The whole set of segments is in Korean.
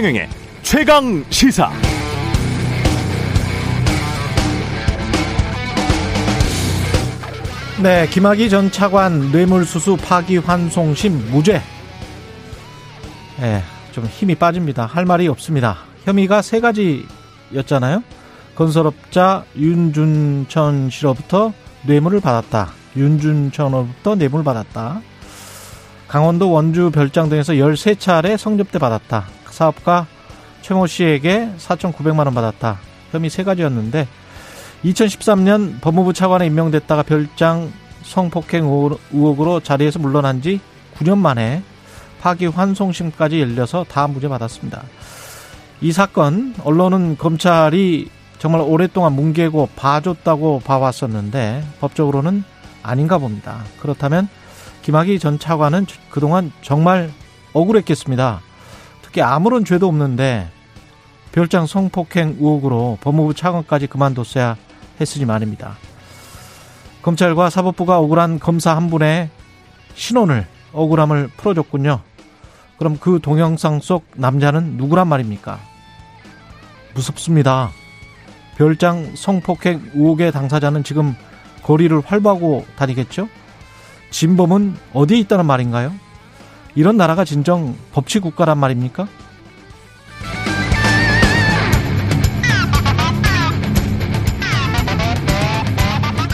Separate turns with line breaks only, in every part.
최경영의 최강 시사.
네, 김학의 전 차관 뇌물수수 파기환송심 무죄. 네, 좀 힘이 빠집니다. 할 말이 없습니다. 혐의가 세 가지였잖아요. 건설업자 윤준천 씨로부터 뇌물을 받았다. 윤준천으로부터 뇌물을 받았다. 강원도 원주 별장 등에서 13차례 성접대 받았다. 사업가 최모 씨에게 4,900만 원 받았다. 혐의 세 가지였는데 2013년 법무부 차관에 임명됐다가 별장 성폭행 의혹으로 자리에서 물러난 지 9년 만에 파기환송심까지 열려서 다 무죄 받았습니다. 이 사건 언론은 검찰이 정말 오랫동안 뭉개고 봐줬다고 봐왔었는데 법적으로는 아닌가 봅니다. 그렇다면 김학의 전 차관은 그동안 정말 억울했겠습니다. 특히 아무런 죄도 없는데 별장 성폭행 의혹으로 법무부 차관까지 그만뒀어야 했으니 말입니다. 검찰과 사법부가 억울한 검사 한 분의 신원을 억울함을 풀어줬군요. 그럼 그 동영상 속 남자는 누구란 말입니까? 무섭습니다. 별장 성폭행 의혹의 당사자는 지금 거리를 활보하고 다니겠죠? 진범은 어디에 있다는 말인가요? 이런 나라가 진정 법치 국가란 말입니까?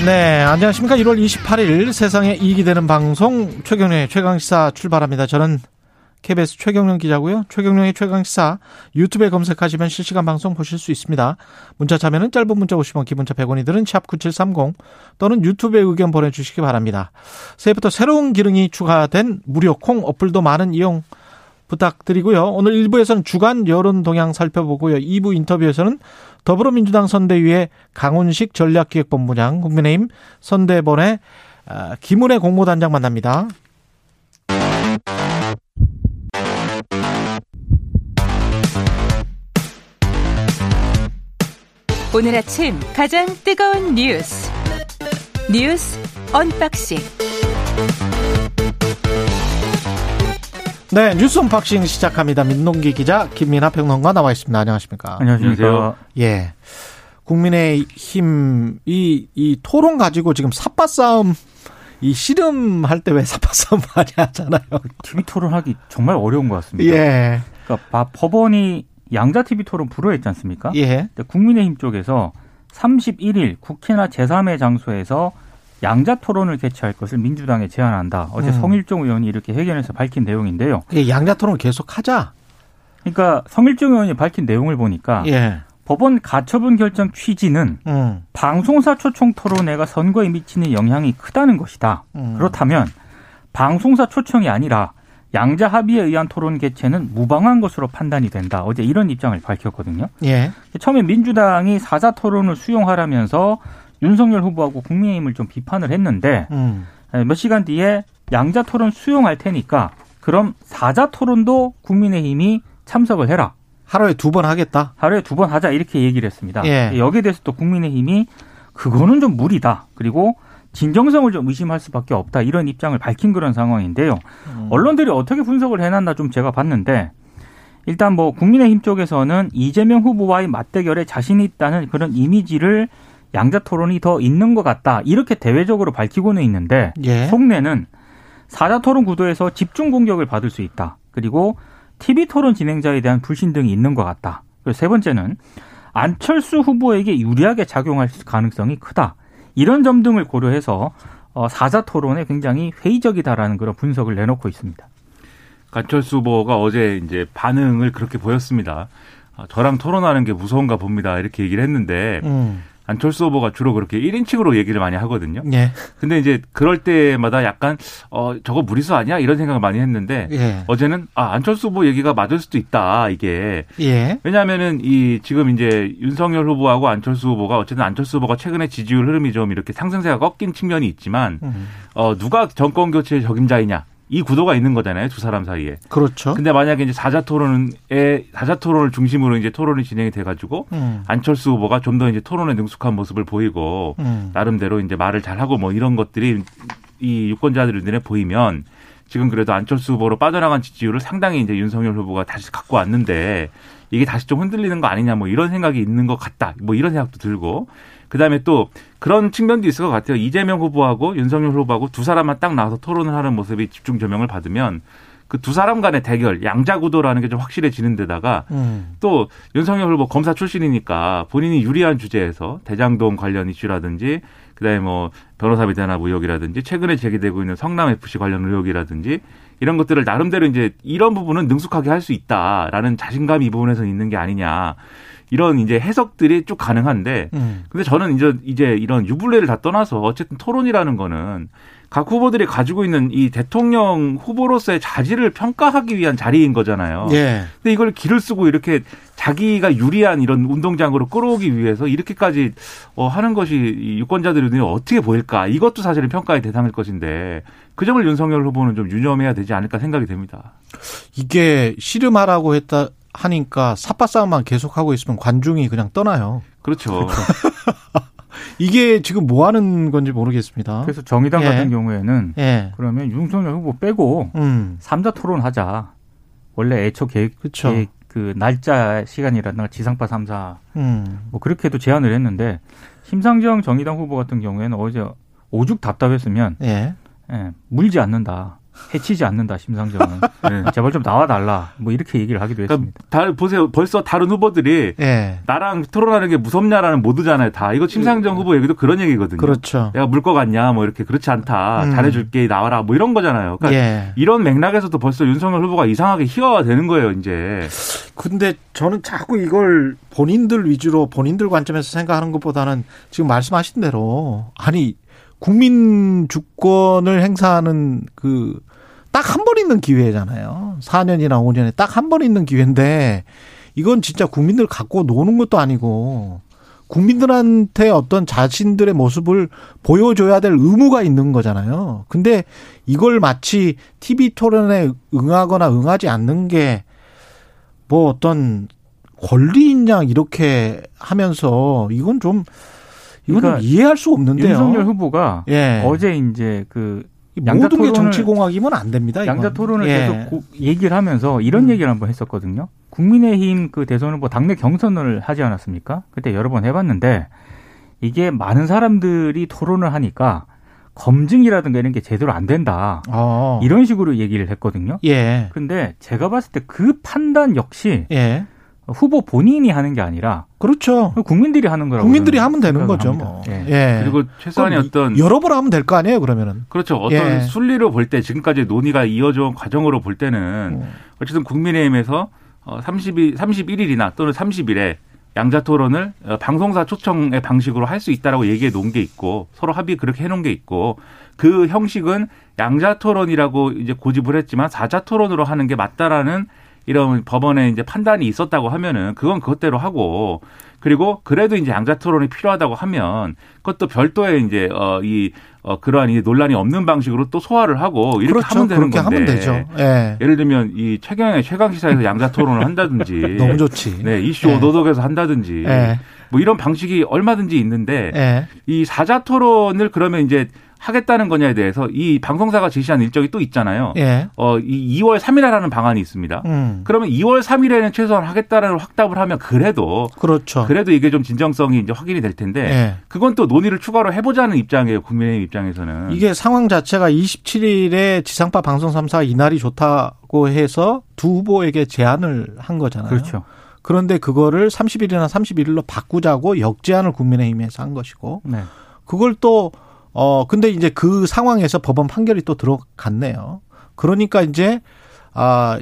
네, 안녕하십니까. 1월 28일 세상에 이익이 되는 방송 최경련의 최강시사 출발합니다. 저는 KBS 최경련 기자고요. 최경련의 최강시사 유튜브에 검색하시면 실시간 방송 보실 수 있습니다. 문자 참여는 짧은 문자 50원, 기본자 100원이 드는 샵9730 또는 유튜브에 의견 보내주시기 바랍니다. 새해부터 새로운 기능이 추가된 무료 콩 어플도 많은 이용 부탁드리고요. 오늘 1부에서는 주간 여론 동향 살펴보고요. 2부 인터뷰에서는 더불어민주당 선대위의 강훈식 전략기획본부장, 국민의힘 선대본의 아, 김은혜 공모단장 만납니다.
오늘 아침 가장 뜨거운 뉴스 뉴스 unboxing
네, 뉴스 unboxing 시작합니다. 민동기 기자, 김민하 평론가 나와 있습니다. 안녕하십니까?
안녕하십니까?
예. 국민의힘 이, 이 토론 가지고 지금 샅바 싸움 이 씨름할 때 왜 샅바 싸움 많이 하잖아요.
TV 토론하기 정말 어려운 것 같습니다.
예.
그러니까 법원이 양자 TV 토론 불허했지 않습니까?
예.
국민의힘 쪽에서 31일 국회나 제3의 장소에서 양자 토론을 개최할 것을 민주당에 제안한다. 어제
음.
성일종 의원이 이렇게 회견에서 밝힌 내용인데요.
예, 양자 토론 계속 하자.
그러니까 성일종 의원이 밝힌 내용을 보니까
예.
법원 가처분 결정 취지는
음.
방송사 초청 토론회가 선거에 미치는 영향이 크다는 것이다.
음.
그렇다면 방송사 초청이 아니라 양자 합의에 의한 토론 개최는 무방한 것으로 판단이 된다. 어제 이런 입장을 밝혔거든요.
예.
처음에 민주당이 사자 토론을 수용하라면서 윤석열 후보하고 국민의힘을 좀 비판을 했는데
음.
몇 시간 뒤에 양자 토론 수용할 테니까 그럼 사자 토론도 국민의힘이 참석을 해라.
하루에 두 번 하겠다.
하루에 두 번 하자 이렇게 얘기를 했습니다.
예.
여기에 대해서 또 국민의힘이 그거는 좀 무리다. 그리고 진정성을 좀 의심할 수밖에 없다. 이런 입장을 밝힌 그런 상황인데요.
음.
언론들이 어떻게 분석을 해놨나 좀 제가 봤는데 일단 뭐 국민의힘 쪽에서는 이재명 후보와의 맞대결에 자신이 있다는 그런 이미지를 양자 토론이 더 있는 것 같다. 이렇게 대외적으로 밝히고는 있는데
예.
속내는 사자 토론 구도에서 집중 공격을 받을 수 있다. 그리고 TV 토론 진행자에 대한 불신 등이 있는 것 같다. 그리고 세 번째는 안철수 후보에게 유리하게 작용할 가능성이 크다. 이런 점 등을 고려해서 어, 사자 토론에 굉장히 회의적이다라는 그런 분석을 내놓고 있습니다.
안철수 후보가 어제 이제 반응을 그렇게 보였습니다. 아, 저랑 토론하는 게 무서운가 봅니다. 이렇게 얘기를 했는데
음.
안철수 후보가 주로 그렇게 1인칭으로 얘기를 많이 하거든요.
예.
근데 이제 그럴 때마다 약간 어 저거 무리수 아니야 이런 생각을 많이 했는데
예.
어제는 아 안철수 후보 얘기가 맞을 수도 있다 이게
예.
왜냐하면은 이 지금 이제 윤석열 후보하고 안철수 후보가 어쨌든 안철수 후보가 최근에 지지율 흐름이 좀 이렇게 상승세가 꺾인 측면이 있지만
음.
어 누가 정권 교체의 적임자이냐 이 구도가 있는 거잖아요 두 사람 사이에.
그렇죠.
근데 만약에 이제 사자 토론에 사자 토론을 중심으로 이제 토론이 진행이 돼가지고
음.
안철수 후보가 좀 더 이제 토론에 능숙한 모습을 보이고
음.
나름대로 이제 말을 잘하고 뭐 이런 것들이 이 유권자들 눈에 보이면 지금 그래도 안철수 후보로 빠져나간 지지율을 상당히 이제 윤석열 후보가 다시 갖고 왔는데 이게 다시 좀 흔들리는 거 아니냐 뭐 이런 생각이 있는 것 같다. 뭐 이런 생각도 들고 그다음에 또 그런 측면도 있을 것 같아요. 이재명 후보하고 윤석열 후보하고 두 사람만 딱 나와서 토론을 하는 모습이 집중 조명을 받으면 그 두 사람 간의 대결, 양자 구도라는 게 좀 확실해지는 데다가
음.
또 윤석열 후보 검사 출신이니까 본인이 유리한 주제에서 대장동 관련 이슈라든지 그다음에 뭐 변호사 비대납 의혹이라든지 최근에 제기되고 있는 성남 FC 관련 의혹이라든지 이런 것들을 나름대로 이제 이런 부분은 능숙하게 할 수 있다라는 자신감이 이 부분에서 있는 게 아니냐. 이런 이제 해석들이 쭉 가능한데
음.
근데 저는 이제 이제 이런 유불레를 다 떠나서 어쨌든 토론이라는 거는 각 후보들이 가지고 있는 이 대통령 후보로서의 자질을 평가하기 위한 자리인 거잖아요.
예.
근데 이걸 길을 쓰고 이렇게 자기가 유리한 이런 운동장으로 끌어오기 위해서 이렇게까지 어, 하는 것이 이 유권자들의 눈에 어떻게 보일까? 이것도 사실은 평가의 대상일 것인데 그 점을 윤석열 후보는 좀 유념해야 되지 않을까 생각이 됩니다.
이게 씨름하라고 했다 하니까 삿바 싸움만 계속하고 있으면 관중이 그냥 떠나요.
그렇죠.
이게 지금 뭐 하는 건지 모르겠습니다.
그래서 정의당
예.
같은 경우에는
예.
그러면 윤석열 후보 빼고
음.
삼자 토론하자. 원래 애초 계획,
그쵸.
계획 그 날짜 시간이라든가 지상파 삼사
음.
뭐 그렇게도 제안을 했는데 심상정 정의당 후보 같은 경우에는 어제 오죽 답답했으면
예.
예, 물지 않는다. 해치지 않는다 심상정은
네.
제발 좀 나와 달라 뭐 이렇게 얘기를 하기도
그러니까
했습니다.
다 보세요. 벌써 다른 후보들이
예.
나랑 토론하는 게 무섭냐라는 모두잖아요. 다 이거 심상정 후보 얘기도 그런 얘기거든요.
그렇죠.
내가 물거 같냐, 뭐 이렇게 그렇지 않다,
음.
잘해줄게 나와라, 뭐 이런 거잖아요. 그러니까
예.
이런 맥락에서도 벌써 윤석열 후보가 이상하게 희화가 되는 거예요, 이제.
근데 저는 자꾸 이걸 본인들 위주로 본인들 관점에서 생각하는 것보다는 지금 말씀하신 대로 아니 국민 주권을 행사하는 그 딱 한 번 있는 기회잖아요. 4년이나 5년에 딱 한 번 있는 기회인데 이건 진짜 국민들 갖고 노는 것도 아니고 국민들한테 어떤 자신들의 모습을 보여줘야 될 의무가 있는 거잖아요. 근데 이걸 마치 TV 토론에 응하거나 응하지 않는 게 뭐 어떤 권리있냐 이렇게 하면서 이건 좀 이거는
그러니까
이해할 수 없는데요.
윤석열 후보가
예.
어제 이제 그
모든 게
토론을-
정치공학이면 안 됩니다. 이건.
양자 토론을
예.
계속 고- 얘기를 하면서 이런
음.
얘기를 한번 했었거든요. 국민의힘 그 대선 후보 당내 경선을 하지 않았습니까? 그때 여러 번 해봤는데 이게 많은 사람들이 토론을 하니까 검증이라든가 이런 게 제대로 안 된다.
어.
이런 식으로 얘기를 했거든요.
예.
근데 제가 봤을 때 그 판단 역시
예.
후보 본인이 하는 게 아니라
그렇죠.
국민들이 하는 거라고
국민들이 하면 되는 거죠.
합니다.
뭐.
예.
예.
그리고 최소한의 어떤
여러 번 하면 될 거 아니에요, 그러면은.
그렇죠. 어떤
예.
순리로 볼 때 지금까지 논의가 이어져 온 과정으로 볼 때는
음.
어쨌든 국민의힘에서 30일, 31일이나 또는 30일에 양자 토론을 어, 방송사 초청의 방식으로 할 수 있다라고 얘기해 놓은 게 있고 서로 합의 그렇게 해 놓은 게 있고 그 형식은 양자 토론이라고 이제 고집을 했지만 사자 토론으로 하는 게 맞다라는 이런 법원의 이제 판단이 있었다고 하면은 그건 그것대로 하고 그리고 그래도 이제 양자 토론이 필요하다고 하면 그것도 별도의 이제 어이 어, 그러한 이 논란이 없는 방식으로 또 소화를 하고 이렇게
그렇죠.
하면 되는
그렇게
건데
하면 되죠. 예.
예를 들면 이 최경의 최강 시사에서 양자 토론을 한다든지
너무 좋지.
네 이슈
예.
오도독에서 한다든지
예.
뭐 이런 방식이 얼마든지 있는데
예.
이 사자 토론을 그러면 이제 하겠다는 거냐에 대해서 이 방송사가 제시한 일정이 또 있잖아요.
예.
어, 이 2월 3일에 하는 방안이 있습니다.
음.
그러면 2월 3일에는 최소한 하겠다는 확답을 하면 그래도
그렇죠.
그래도 이게 좀 진정성이 이제 확인이 될 텐데
예.
그건 또 논의를 추가로 해보자는 입장이에요. 국민의힘 입장에서는.
이게 상황 자체가 27일에 지상파 방송 3사가 이날이 좋다고 해서 두 후보에게 제안을 한 거잖아요.
그렇죠.
그런데 그거를 30일이나 31일로 바꾸자고 역제안을 국민의힘에서 한 것이고
네.
그걸 또 어 근데 이제 그 상황에서 법원 판결이 또 들어갔네요. 그러니까 이제 아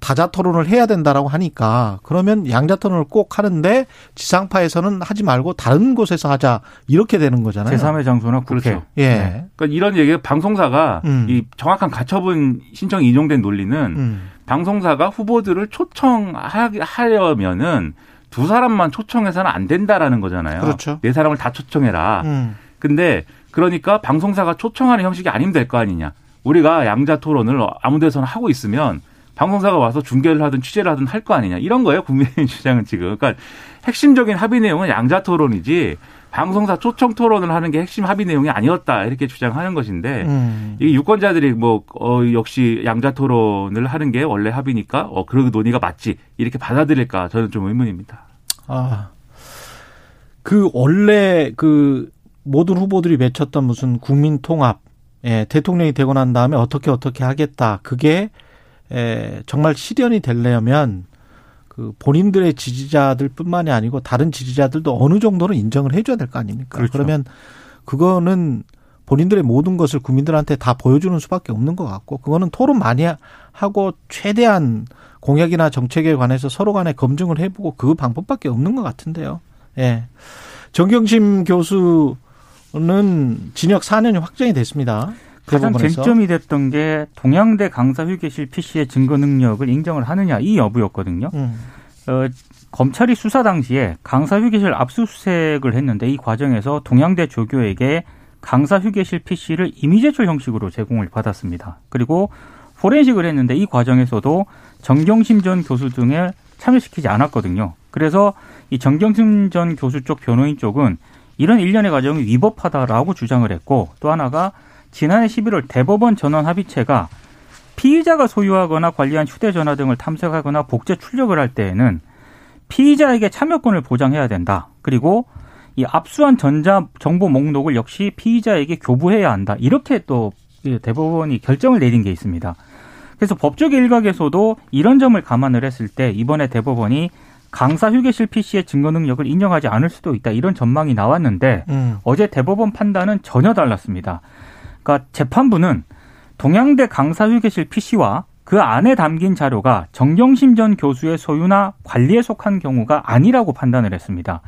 다자 토론을 해야 된다라고 하니까 그러면 양자 토론을 꼭 하는데 지상파에서는 하지 말고 다른 곳에서 하자 이렇게 되는 거잖아요.
제3의 장소나 국회.
그렇죠.
예.
네.
그러니까 이런 얘기 방송사가
음.
이 정확한 가처분 신청이 인용된 논리는
음.
방송사가 후보들을 초청하려면은 두 사람만 초청해서는 안 된다라는 거잖아요.
그렇죠.
네 사람을 다 초청해라.
음.
근데 그러니까 방송사가 초청하는 형식이 아니면 될 거 아니냐. 우리가 양자 토론을 아무 데서나 하고 있으면 방송사가 와서 중계를 하든 취재를 하든 할 거 아니냐. 이런 거예요. 국민의힘 주장은 지금. 그러니까 핵심적인 합의 내용은 양자 토론이지 방송사 초청 토론을 하는 게 핵심 합의 내용이 아니었다 이렇게 주장하는 것인데
음.
이 유권자들이 뭐 어, 역시 양자 토론을 하는 게 원래 합의니까 어 그런 논의가 맞지 이렇게 받아들일까 저는 좀 의문입니다.
아. 그 원래 그 모든 후보들이 외쳤던 무슨 국민 통합 예, 대통령이 되고 난 다음에 어떻게 어떻게 하겠다. 그게 에, 정말 실현이 되려면 그 본인들의 지지자들뿐만이 아니고 다른 지지자들도 어느 정도는 인정을 해줘야 될 거 아닙니까?
그렇죠.
그러면 그거는 본인들의 모든 것을 국민들한테 다 보여주는 수밖에 없는 것 같고 그거는 토론 많이 하고 최대한 공약이나 정책에 관해서 서로 간에 검증을 해보고 그 방법밖에 없는 것 같은데요. 예. 정경심 교수 는 징역 4년이 확정이 됐습니다.
가장
대법원에서.
쟁점이 됐던 게 동양대 강사 휴게실 PC의 증거 능력을 인정을 하느냐 이 여부였거든요.
음.
어, 검찰이 수사 당시에 강사 휴게실 압수수색을 했는데 이 과정에서 동양대 조교에게 강사 휴게실 PC를 이미 제출 형식으로 제공을 받았습니다. 그리고 포렌식을 했는데 이 과정에서도 정경심 전 교수 등을 참여시키지 않았거든요. 그래서 이 정경심 전 교수 쪽 변호인 쪽은 이런 일련의 과정이 위법하다라고 주장을 했고 또 하나가 지난해 11월 대법원 전원 합의체가 피의자가 소유하거나 관리한 휴대전화 등을 탐색하거나 복제 출력을 할 때에는 피의자에게 참여권을 보장해야 된다. 그리고 이 압수한 전자 정보 목록을 역시 피의자에게 교부해야 한다. 이렇게 또 대법원이 결정을 내린 게 있습니다. 그래서 법적 일각에서도 이런 점을 감안을 했을 때 이번에 대법원이 강사 휴게실 PC의 증거 능력을 인정하지 않을 수도 있다. 이런 전망이 나왔는데
음.
어제 대법원 판단은 전혀 달랐습니다. 그러니까 재판부는 동양대 강사 휴게실 PC와 그 안에 담긴 자료가 정경심 전 교수의 소유나 관리에 속한 경우가 아니라고 판단을 했습니다.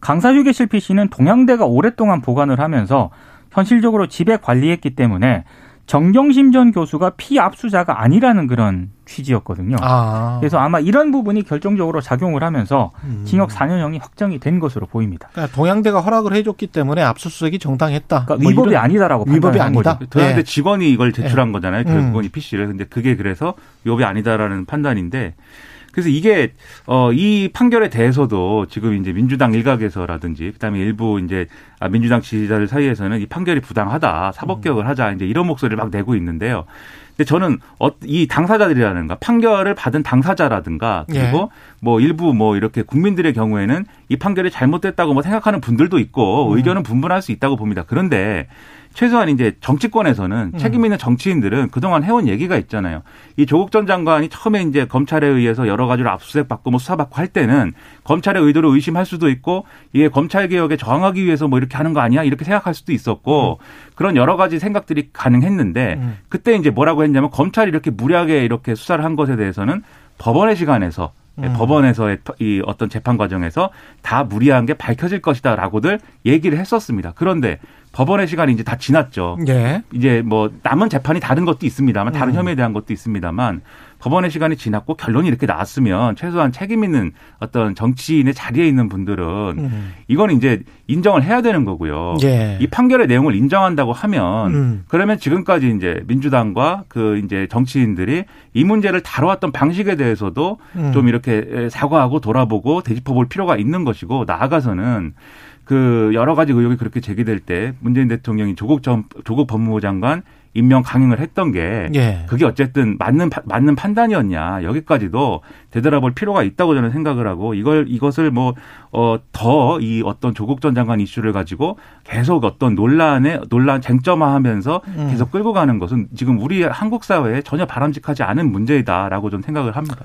강사 휴게실 PC는 동양대가 오랫동안 보관을 하면서 현실적으로 집에 관리했기 때문에 정경심 전 교수가 피압수자가 아니라는 그런 취지였거든요.
아.
그래서 아마 이런 부분이 결정적으로 작용을 하면서
음.
징역 4년형이 확정이 된 것으로 보입니다.
그러니까 동양대가 허락을 해줬기 때문에 압수수색이 정당했다.
그러니까
뭐
위법이
이런-
아니다라고
위법이
판단한
아니다.
거죠.
동양대
네.
직원이 이걸 제출한 거잖아요.
음.
결국은 이 PC를. 근데 그게 그래서 위법이 아니다라는 판단인데 그래서 이게 어 이 판결에 대해서도 지금 이제 민주당 일각에서라든지 그다음에 일부 이제 아, 민주당 지지자들 사이에서는 이 판결이 부당하다 사법 개혁을 하자 이제 이런 목소리를 막 내고 있는데요. 근데 저는 어, 이 당사자들이라든가 판결을 받은 당사자라든가 그리고 뭐 일부 뭐 이렇게 국민들의 경우에는 이 판결이 잘못됐다고 뭐 생각하는 분들도 있고 의견은 분분할 수 있다고 봅니다. 그런데 최소한 이제 정치권에서는 책임 있는 정치인들은 그동안 해온 얘기가 있잖아요. 이 조국 전 장관이 처음에 이제 검찰에 의해서 여러 가지로 압수수색 받고 뭐 수사 받고 할 때는 검찰의 의도를 의심할 수도 있고 이게 검찰 개혁에 저항하기 위해서 뭐 이렇게 하는 거 아니야 이렇게 생각할 수도 있었고 그런 여러 가지 생각들이 가능했는데
음.
그때 이제 뭐라고 했냐면 검찰이 이렇게 무리하게 이렇게 수사를 한 것에 대해서는 법원의 시간에서
음.
법원에서의 이 어떤 재판 과정에서 다 무리한 게 밝혀질 것이다라고들 얘기를 했었습니다. 그런데 법원의 시간이 이제 다 지났죠.
예.
이제 뭐 남은 재판이 다른 것도 있습니다만 다른
음.
혐의에 대한 것도 있습니다만 법원의 시간이 지났고 결론이 이렇게 나왔으면 최소한 책임 있는 어떤 정치인의 자리에 있는 분들은
음.
이건 이제 인정을 해야 되는 거고요.
예.
이 판결의 내용을 인정한다고 하면
음.
그러면 지금까지 이제 민주당과 그 이제 정치인들이 이 문제를 다뤄왔던 방식에 대해서도
음.
좀 이렇게 사과하고 돌아보고 되짚어볼 필요가 있는 것이고 나아가서는 그 여러 가지 의혹이 그렇게 제기될 때 문재인 대통령이 조국 전 조국 법무부 장관 임명 강행을 했던 게
예.
그게 어쨌든 맞는 파- 맞는 판단이었냐 여기까지도 되돌아볼 필요가 있다고 저는 생각을 하고 이걸 이것을 뭐, 뭐어더 이 어떤 조국 전 장관 이슈를 가지고 계속 어떤 논란에 논란 쟁점화하면서
음.
계속 끌고 가는 것은 지금 우리 한국 사회에 전혀 바람직하지 않은 문제이다라고 저는 생각을 합니다.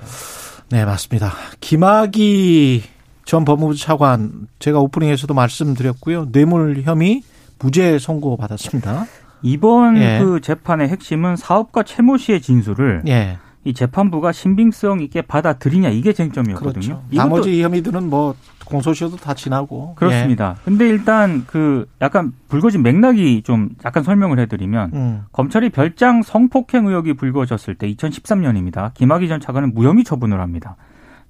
네, 맞습니다. 김학의 전 법무부 차관 제가 오프닝에서도 말씀드렸고요. 뇌물 혐의 무죄 선고 받았습니다.
이번
예.
그 재판의 핵심은 사업가 최모 씨의 진술을
예.
이 재판부가 신빙성 있게 받아들이냐 이게 쟁점이었거든요.
그렇죠. 나머지 혐의들은 뭐 공소시효도 다 지나고
그렇습니다. 근데 일단 그 약간 불거진 맥락이 좀 약간 설명을 해드리면
예. 음.
검찰이 별장 성폭행 의혹이 불거졌을 때 2013년입니다. 김학의 전 차관은 무혐의 처분을 합니다.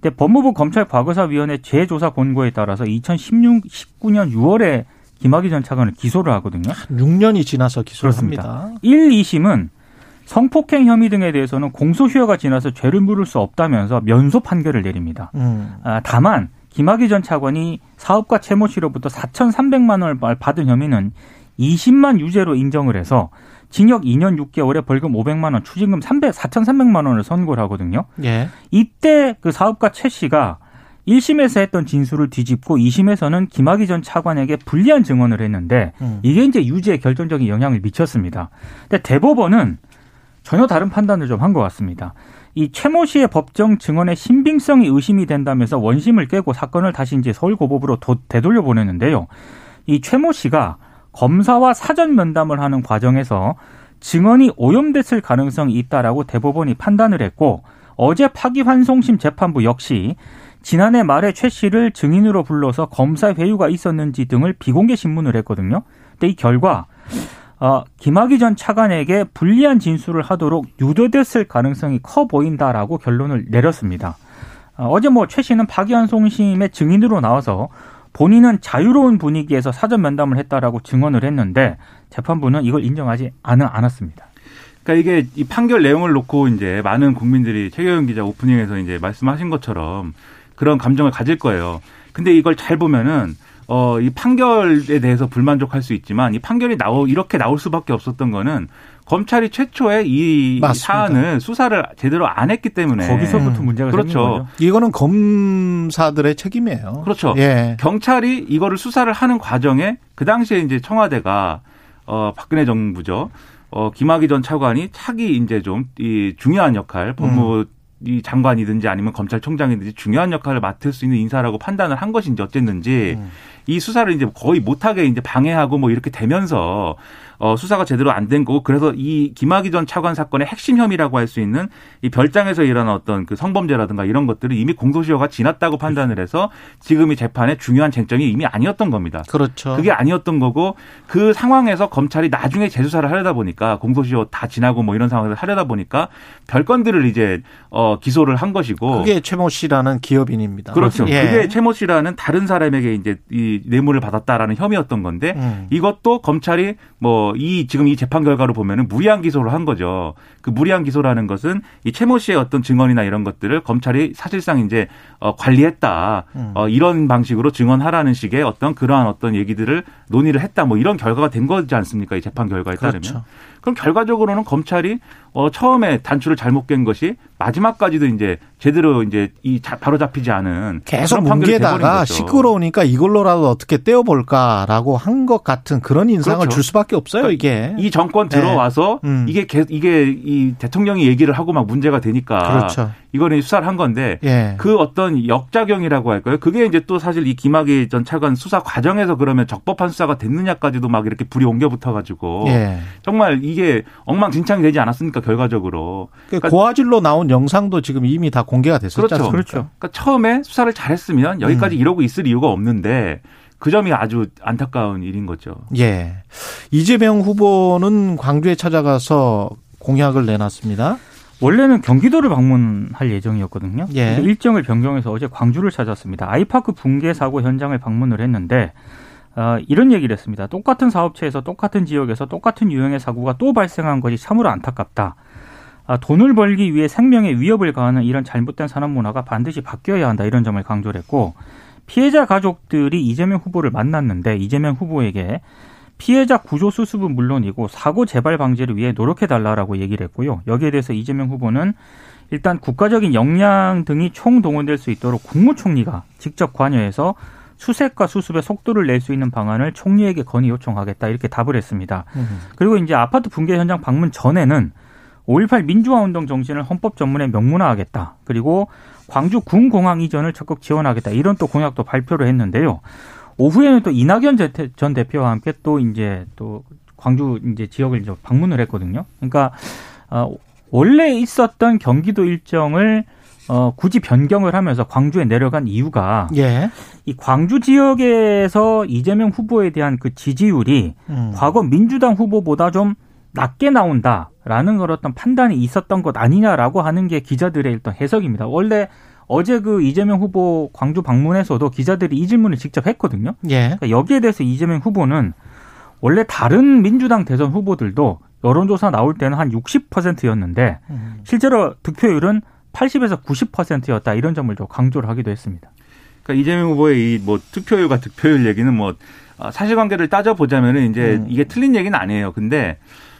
근데 법무부 검찰 과거사위원회 재조사 권고에 따라서 2016, 19년 6월에 김학의 전 차관을 기소를 하거든요.
6년이 지나서 기소를
그렇습니다.
합니다.
1, 2심은 성폭행 혐의 등에 대해서는 공소시효가 지나서 죄를 물을 수 없다면서 면소 판결을 내립니다.
음.
아, 다만 김학의 전 차관이 사업가 최모 씨로부터 4,300만 원을 받은 혐의는 20만 유죄로 인정을 해서 징역 2년 6개월에 벌금 500만 원, 추징금 300, 4,300만 원을 선고를 하거든요.
예.
이때 그 사업가 최 씨가 1심에서 했던 진술을 뒤집고 2심에서는 김학의 전 차관에게 불리한 증언을 했는데
음.
이게 이제 유죄에 결정적인 영향을 미쳤습니다. 근데 대법원은 전혀 다른 판단을 좀 한 것 같습니다. 이 최모 씨의 법정 증언의 신빙성이 의심이 된다면서 원심을 깨고 사건을 다시 이제 서울고법으로 도, 되돌려 보냈는데요. 이 최모 씨가 검사와 사전 면담을 하는 과정에서 증언이 오염됐을 가능성이 있다라고 대법원이 판단을 했고 어제 파기환송심 재판부 역시 지난해 말에 최 씨를 증인으로 불러서 검사 회유가 있었는지 등을 비공개 신문을 했거든요. 근데 이 결과 어, 김학의 전 차관에게 불리한 진술을 하도록 유도됐을 가능성이 커 보인다라고 결론을 내렸습니다. 어, 제뭐 최 씨는 파기환송심의 증인으로 나와서 본인은 자유로운 분위기에서 사전 면담을 했다라고 증언을 했는데 재판부는 이걸 인정하지 않, 않았습니다.
그러니까 이게 이 판결 내용을 놓고 이제 많은 국민들이 최경영 기자 오프닝에서 이제 말씀하신 것처럼 그런 감정을 가질 거예요. 근데 이걸 잘 보면은 어, 이 판결에 대해서 불만족할 수 있지만 이 판결이 나오 이렇게 나올 수밖에 없었던 거는 검찰이 최초에 이
맞습니다.
사안을 수사를 제대로 안 했기 때문에
거기서부터
음.
문제가
그렇죠.
생긴 거죠.
이거는 검사들의 책임이에요.
그렇죠.
예.
경찰이 이거를 수사를 하는 과정에 그 당시에 이제 청와대가 어 박근혜 정부죠. 어 김학의 전 차관이 차기 이제 좀 이 중요한 역할 법무 이 장관이든지 아니면 검찰총장이든지 중요한 역할을 맡을 수 있는 인사라고 판단을 한 것인지 어쨌는지
음.
이 수사를 이제 거의 못하게 이제 방해하고 뭐 이렇게 되면서 어 수사가 제대로 안 된 거고 그래서 이 김학의 전 차관 사건의 핵심 혐의라고 할 수 있는 이 별장에서 일어난 어떤 그 성범죄라든가 이런 것들을 이미 공소시효가 지났다고 판단을 해서 지금 이 재판의 중요한 쟁점이 이미 아니었던 겁니다.
그렇죠.
그게 아니었던 거고 그 상황에서 검찰이 나중에 재수사를 하려다 보니까 공소시효 다 지나고 뭐 이런 상황에서 하려다 보니까 별건들을 이제 어 기소를 한 것이고
그게 최모 씨라는 기업인입니다.
그렇죠.
예.
그게 최모 씨라는 다른 사람에게 이제 이 뇌물을 받았다라는 혐의였던 건데
음.
이것도 검찰이 뭐이 지금 이 재판 결과로 보면은 무리한 기소를 한 거죠. 그 무리한 기소라는 것은 이 최모 씨의 어떤 증언이나 이런 것들을 검찰이 사실상 이제 어 관리했다.
음.
어 이런 방식으로 증언하라는 식의 어떤 그러한 어떤 얘기들을 논의를 했다. 뭐 이런 결과가 된 거지 않습니까? 이 재판 결과에 따르면. 그럼 결과적으로는 검찰이 어 처음에 단추를 잘못 깬 것이 마지막까지도 이제 제대로 이제 이 자- 바로 잡히지 않은
계속 뭉개다가. 시끄러우니까 이걸로라도 어떻게 떼어볼까라고 한 것 같은 그런 인상을
그렇죠.
줄 수밖에 없어요,
그러니까
이게.
이 정권 들어와서
음.
이게 개- 이게 이 대통령이 얘기를 하고 막 문제가 되니까
그렇죠.
이거는 수사를 한 건데
예.
그 어떤 역작용이라고 할까요? 그게 이제 또 사실 이 김학의 전 차관 수사 과정에서 그러면 적법한 수사가 됐느냐까지도 막 이렇게 불이 옮겨 붙어가지고
예.
정말 이게 엉망진창이 되지 않았습니까 결과적으로?
그 고화질로 나온 영상도 지금 이미 다 공개가 됐었죠.
그렇죠.
그렇죠.
그러니까 처음에 수사를 잘했으면 여기까지
음.
이러고 있을 이유가 없는데 그 점이 아주 안타까운 일인 거죠.
예. 이재명 후보는 광주에 찾아가서 공약을 내놨습니다.
원래는 경기도를 방문할 예정이었거든요.
예.
일정을 변경해서 어제 광주를 찾았습니다. 아이파크 붕괴 사고 현장을 방문을 했는데 어, 이런 얘기를 했습니다. 똑같은 사업체에서 똑같은 지역에서 똑같은 유형의 사고가 또 발생한 것이 참으로 안타깝다. 아, 돈을 벌기 위해 생명에 위협을 가하는 이런 잘못된 산업 문화가 반드시 바뀌어야 한다. 이런 점을 강조를 했고 피해자 가족들이 이재명 후보를 만났는데 이재명 후보에게 피해자 구조 수습은 물론이고 사고 재발 방지를 위해 노력해 달라라고 얘기를 했고요. 여기에 대해서 이재명 후보는 일단 국가적인 역량 등이 총동원될 수 있도록 국무총리가 직접 관여해서 수색과 수습의 속도를 낼 수 있는 방안을 총리에게 건의 요청하겠다 이렇게 답을 했습니다. 그리고 이제 아파트 붕괴 현장 방문 전에는 5.18 민주화 운동 정신을 헌법 전문에 명문화하겠다. 그리고 광주 군공항 이전을 적극 지원하겠다. 이런 또 공약도 발표를 했는데요. 오후에는 또 이낙연 전 대표와 함께 또 이제 또 광주 이제 지역을 이제 방문을 했거든요. 그러니까 어, 원래 있었던 경기도 일정을 어, 굳이 변경을 하면서 광주에 내려간 이유가
예.
이 광주 지역에서 이재명 후보에 대한 그 지지율이
음.
과거 민주당 후보보다 좀 낮게 나온다라는 그런 어떤 판단이 있었던 것 아니냐라고 하는 게 기자들의 일단 해석입니다. 원래 어제 그 이재명 후보 광주 방문에서도 기자들이 이 질문을 직접 했거든요.
예.
그러니까 여기에 대해서 이재명 후보는 원래 다른 민주당 대선 후보들도 여론조사 나올 때는 한 60%였는데 실제로 득표율은 80에서 90%였다 이런 점을 좀 강조를 하기도 했습니다.
그러니까 이재명 후보의 이 뭐 투표율과 득표율 얘기는 뭐 아, 사실관계를 따져 보자면은 이제
음.
이게 틀린 얘기는 아니에요. 근데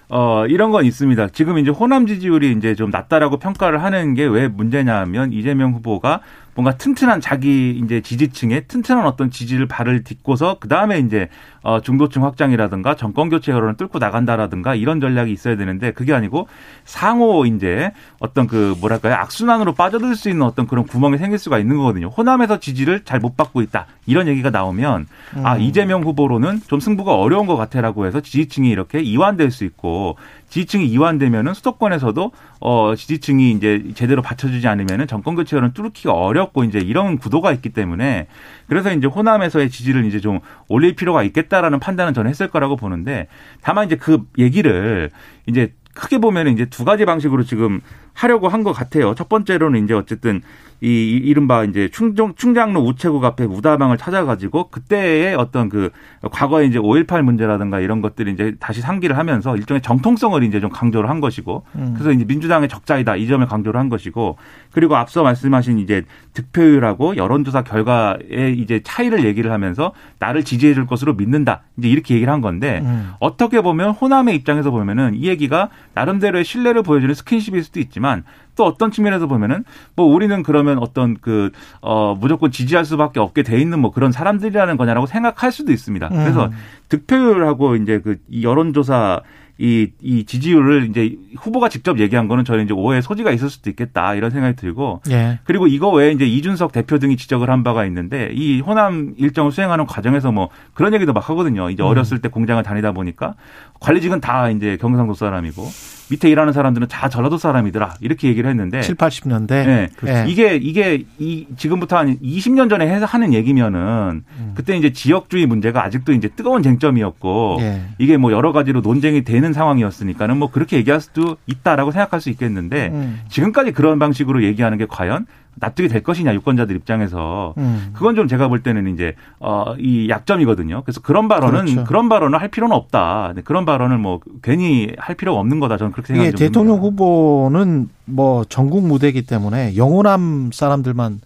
어 이런 건 있습니다. 지금 이제 호남 지지율이 이제 좀 낮다라고 평가를 하는 게 왜 문제냐면 이재명 후보가 뭔가 튼튼한 자기 이제 지지층에 튼튼한 어떤 지지를 발을 딛고서 그 다음에 이제 어 중도층 확장이라든가 정권 교체 여론을 뚫고 나간다라든가 이런 전략이 있어야 되는데 그게 아니고 상호 이제 어떤 그 뭐랄까요? 악순환으로 빠져들 수 있는 어떤 그런 구멍이 생길 수가 있는 거거든요. 호남에서 지지를 잘 못 받고 있다. 이런 얘기가 나오면 아 이재명 후보로는 좀 승부가 어려운 것 같아라고 해서 지지층이 이렇게 이완될 수 있고 지지층이 이완되면은 수도권에서도 어 지지층이 이제 제대로 받쳐주지 않으면은 정권 교체를 뚫기가 어렵고 이제 이런 구도가 있기 때문에 그래서 이제 호남에서의 지지를 이제 좀 올릴 필요가 있겠다라는 판단은 저는 했을 거라고 보는데 다만 이제 그 얘기를 이제 크게 보면 이제 두 가지 방식으로 지금 하려고 한 것 같아요. 첫 번째로는 이제 어쨌든 이 이- 이른바 이제 충정 충장로 우체국 앞에 무다방을 찾아가지고 그때의 어떤 그 과거에 이제 5.18 문제라든가 이런 것들이 이제 다시 상기를 하면서 일종의 정통성을 이제 좀 강조를 한 것이고
음.
그래서 이제 민주당의 적자이다 이 점을 강조를 한 것이고 그리고 앞서 말씀하신 이제 득표율하고 여론조사 결과의 이제 차이를 얘기를 하면서 나를 지지해 줄 것으로 믿는다 이제 이렇게 얘기를 한 건데
음.
어떻게 보면 호남의 입장에서 보면은 이 얘기가 나름대로의 신뢰를 보여주는 스킨십일 수도 있지만 또 어떤 측면에서 보면은 뭐 우리는 그러면 어떤 그 어 무조건 지지할 수밖에 없게 돼 있는 뭐 그런 사람들이라는 거냐라고 생각할 수도 있습니다. 그래서
음.
득표율하고 이제 그이 여론조사 이, 이 지지율을 이제 후보가 직접 얘기한 거는 저는 이제 오해 소지가 있을 수도 있겠다 이런 생각이 들고
예.
그리고 이거 외에 이제 이준석 대표 등이 지적을 한 바가 있는데 이 호남 일정을 수행하는 과정에서 뭐 그런 얘기도 막 하거든요. 이제 어렸을 때 공장을 다니다 보니까 관리직은 다 이제 경상도 사람이고 밑에 일하는 사람들은 다 전라도 사람이더라 이렇게 얘기를 했는데
7, 80년대.
네.
예.
이게 이게 이 지금부터 한 20년 전에 해서 하는 얘기면은 그때 이제 지역주의 문제가 아직도 이제 뜨거운 쟁점이었고
예.
이게 뭐 여러 가지로 논쟁이 되는 상황이었으니까는 뭐 그렇게 얘기할 수도 있다라고 생각할 수 있겠는데
음.
지금까지 그런 방식으로 얘기하는 게 과연 납득이 될 것이냐 유권자들 입장에서
음.
그건 좀 제가 볼 때는 이제 어이 약점이거든요. 그래서 그런 발언은
그렇죠.
그런 발언을 할 필요는 없다. 근데 그런 발언을 뭐 괜히 할 필요가 없는 거다. 저는 그렇게 생각합니다.
대통령 후보는 뭐 전국 무대이기 때문에 영호남 사람들만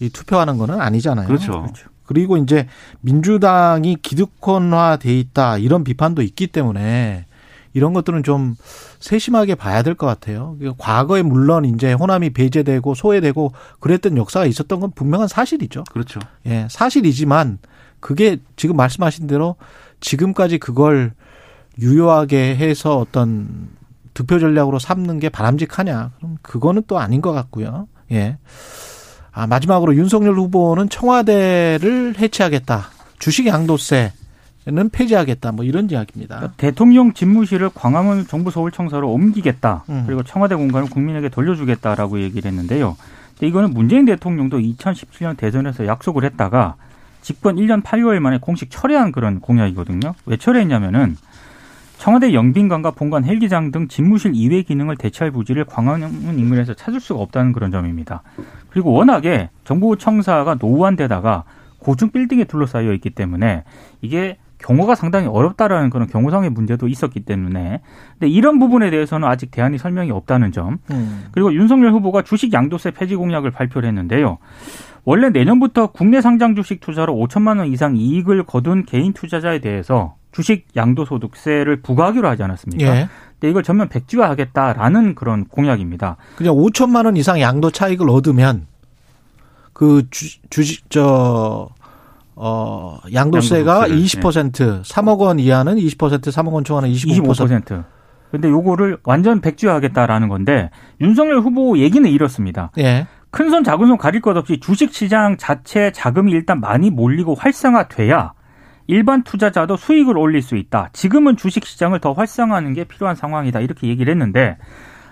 이 투표하는 거는 아니잖아요.
그렇죠.
그리고 이제 민주당이 기득권화돼 있다 이런 비판도 있기 때문에 이런 것들은 좀 세심하게 봐야 될 것 같아요. 과거에 물론 이제 호남이 배제되고 소외되고 그랬던 역사가 있었던 건 분명한 사실이죠.
그렇죠.
예, 사실이지만 그게 지금 말씀하신 대로 지금까지 그걸 유효하게 해서 어떤 득표 전략으로 삼는 게 바람직하냐? 그럼 그거는 또 아닌 것 같고요. 예. 아, 마지막으로 윤석열 후보는 청와대를 해체하겠다. 주식 양도세 는 폐지하겠다. 뭐 이런 이야기입니다.
그러니까 대통령 집무실을 광화문 정부 서울청사로 옮기겠다.
음.
그리고 청와대 공간을 국민에게 돌려주겠다라고 얘기를 했는데요. 근데 이거는 문재인 대통령도 2017년 대선에서 약속을 했다가 집권 1년 8개월 만에 공식 철회한 그런 공약이거든요. 왜 철회했냐면은 청와대 영빈관과 본관 헬기장 등 집무실 이외 기능을 대체할 부지를 광화문 인근에서 찾을 수가 없다는 그런 점입니다. 그리고 워낙에 정부 청사가 노후화되다가 고층 빌딩에 둘러싸여 있기 때문에 이게 경호가 상당히 어렵다라는 그런 경호상의 문제도 있었기 때문에 근데 이런 부분에 대해서는 아직 대안이 설명이 없다는 점
음.
그리고 윤석열 후보가 주식 양도세 폐지 공약을 발표를 했는데요. 원래 내년부터 국내 상장 주식 투자로 5천만 원 이상 이익을 거둔 개인 투자자에 대해서 주식 양도소득세를 부과하기로 하지 않았습니까?
예.
근데 이걸 전면 백지화하겠다라는 그런 공약입니다.
그냥 5천만 원 이상 양도 차익을 얻으면 그 주, 주식 저 어, 양도세가
양도세를,
20%, 3억 원 이하는 20%, 3억 원 초과는 25%.
25%. 근데 요거를 완전 백지화하겠다라는 건데 윤석열 후보 얘기는 이렇습니다.
예.
큰손 작은 손 가릴 것 없이 주식 시장 자체 자금이 일단 많이 몰리고 활성화돼야 일반 투자자도 수익을 올릴 수 있다. 지금은 주식 시장을 더 활성화하는 게 필요한 상황이다. 이렇게 얘기를 했는데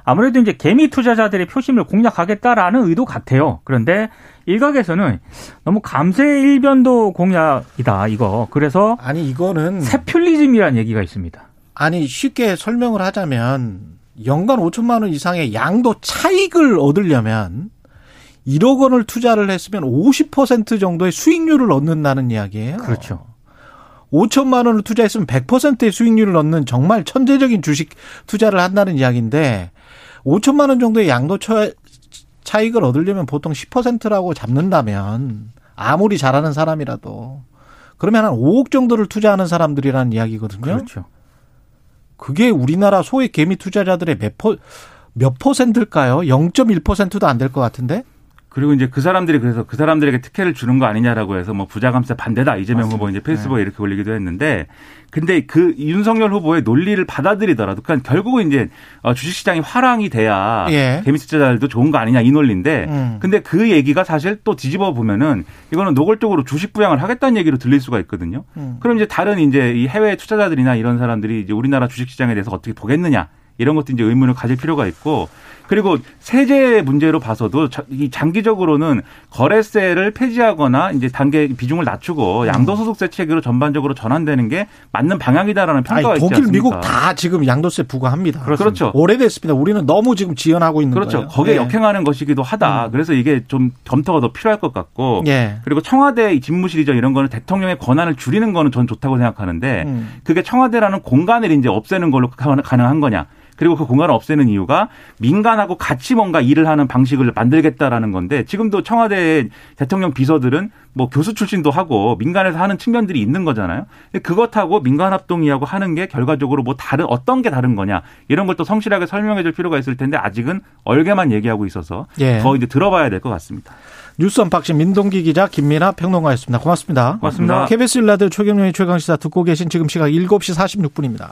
아무래도 이제 개미 투자자들의 표심을 공략하겠다라는 의도 같아요. 그런데 일각에서는 너무 감세 일변도 공약이다. 이거. 그래서
아니 이거는
세퓰리즘이라는 얘기가 있습니다.
아니 쉽게 설명을 하자면 연간 5천만 원 이상의 양도 차익을 얻으려면 1억 원을 투자를 했으면 50% 정도의 수익률을 얻는다는 이야기예요.
그렇죠.
5천만 원을 투자했으면 100%의 수익률을 얻는 정말 천재적인 주식 투자를 한다는 이야기인데 5천만 원 정도의 양도 차- 차익을 얻으려면 보통 10%라고 잡는다면 아무리 잘하는 사람이라도 그러면 한 5억 정도를 투자하는 사람들이라는 이야기거든요.
그렇죠.
그게 우리나라 소액 개미 투자자들의 몇, 퍼, 몇 퍼센트일까요? 0.1%도 안 될 것 같은데?
그리고 이제 그 사람들이 그래서 그 사람들에게 특혜를 주는 거 아니냐라고 해서 뭐 부자 감세 반대다 이재명
맞습니다.
후보 이제 페이스북에 이렇게 올리기도 했는데 근데 그 윤석열 후보의 논리를 받아들이더라도 그러니까 결국은 이제 어, 주식시장이 화랑이 돼야
예.
개미 투자자들도 좋은 거 아니냐 이 논리인데
음.
근데 그 얘기가 사실 또 뒤집어 보면은 이거는 노골적으로 주식 부양을 하겠다는 얘기로 들릴 수가 있거든요.
음.
그럼 이제 다른 이제 이 해외 투자자들이나 이런 사람들이 이제 우리나라 주식시장에 대해서 어떻게 보겠느냐 이런 것도 이제 의문을 가질 필요가 있고 그리고 세제 문제로 봐서도 장기적으로는 거래세를 폐지하거나 이제 단계 비중을 낮추고 양도소득세 체계로 전반적으로 전환되는 게 맞는 방향이다라는
아니,
평가가 있지
독일,
않습니까?
미국 다 지금 양도세 부과합니다.
그렇죠.
오래됐습니다. 우리는 너무 지금 지연하고 있는
그렇죠.
거예요.
거기에
예.
역행하는 것이기도 하다. 그래서 이게 좀 검토가 더 필요할 것 같고.
예.
그리고 청와대 이 집무실이죠 이런 거는 대통령의 권한을 줄이는 거는 전 좋다고 생각하는데
음.
그게 청와대라는 공간을 이제 없애는 걸로 가- 가능한 거냐. 그리고 그 공간을 없애는 이유가 민간하고 같이 뭔가 일을 하는 방식을 만들겠다라는 건데 지금도 청와대 대통령 비서들은 뭐 교수 출신도 하고 민간에서 하는 측면들이 있는 거잖아요. 근데 그것하고 민간 합동이하고 하는 게 결과적으로 뭐 다른 어떤 게 다른 거냐 이런 걸 또 성실하게 설명해 줄 필요가 있을 텐데 아직은 얼개만 얘기하고 있어서
예.
더 이제 들어봐야 될 것 같습니다.
뉴스 unboxing 민동기 기자 김민하 평론가였습니다. 고맙습니다.
고맙습니다.
KBS 1라디오 최경영의 최강시사 듣고 계신 지금 시각 7시 46분입니다.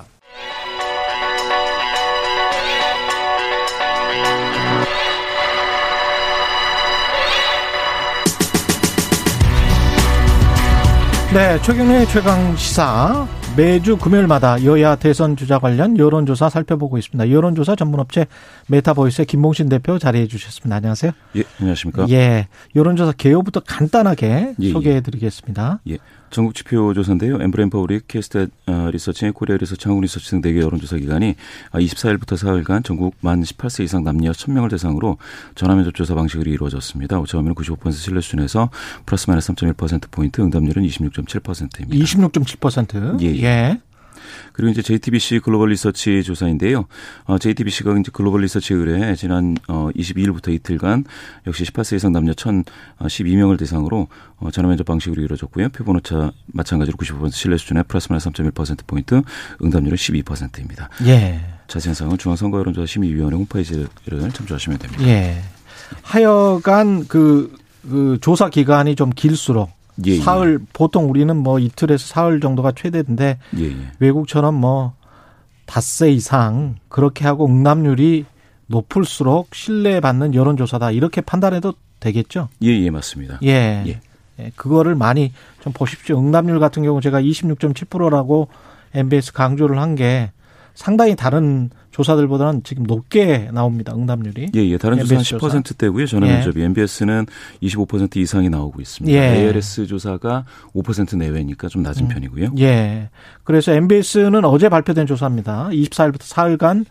네, 최경영의 최강 시사 매주 금요일마다 여야 대선 주자 관련 여론조사 살펴보고 있습니다. 여론조사 전문업체 메타보이스의 김봉신 대표 자리해 주셨습니다. 안녕하세요.
예, 안녕하십니까?
예, 여론조사 개요부터 간단하게
예, 예.
소개해 드리겠습니다.
예. 전국 지표 조사인데요. 엠브레인 퍼블릭, 케이스탯 어, 리서치, 코리아 리서치, 한국 리서치 등 4개 여론조사 기관이 24일부터 사흘간 전국 만 18세 이상 남녀 1000명을 대상으로 전화면접 조사 방식으로 이루어졌습니다. 오차범위는 95% 신뢰 수준에서 플러스 마이너스 3.1%포인트, 응답률은 26.7%입니다.
26.7%.
예, 예.
예.
그리고 이제 JTBC 글로벌 리서치 조사인데요. 어, JTBC가 이제 글로벌 리서치 의뢰 지난 어, 22일부터 이틀간 역시 18세 이상 남녀 1,012명을 대상으로 어, 전화 면접 방식으로 이루어졌고요. 표본 오차 마찬가지로 95% 신뢰 수준의 플러스 마이너스 3.1% 포인트, 응답률은 12%입니다.
예.
자세한 사항은 중앙선거 여론조사 심의위원회 홈페이지를 참조하시면 됩니다.
예. 하여간 그, 그 조사 기간이 좀 길수록
예, 예.
사흘 보통 우리는 뭐 이틀에서 사흘 정도가 최대인데
예, 예.
외국처럼 뭐 닷새 이상 그렇게 하고 응답률이 높을수록 신뢰받는 여론조사다 이렇게 판단해도 되겠죠?
예, 예, 맞습니다.
예.
예.
예, 그거를 많이 좀 보십시오. 응답률 같은 경우 제가 26.7%라고 MBS 강조를 한 게 상당히 다른 조사들보다는 지금 높게 나옵니다. 응답률이.
예, 예. 다른 조사는
MBS 조사.
10%대고요. 전화
예.
면접이 MBS는 25% 이상이 나오고 있습니다.
예.
ALS 조사가 5% 내외니까 좀 낮은 편이고요.
예. 그래서 MBS는 어제 발표된 조사입니다. 24일부터 사흘간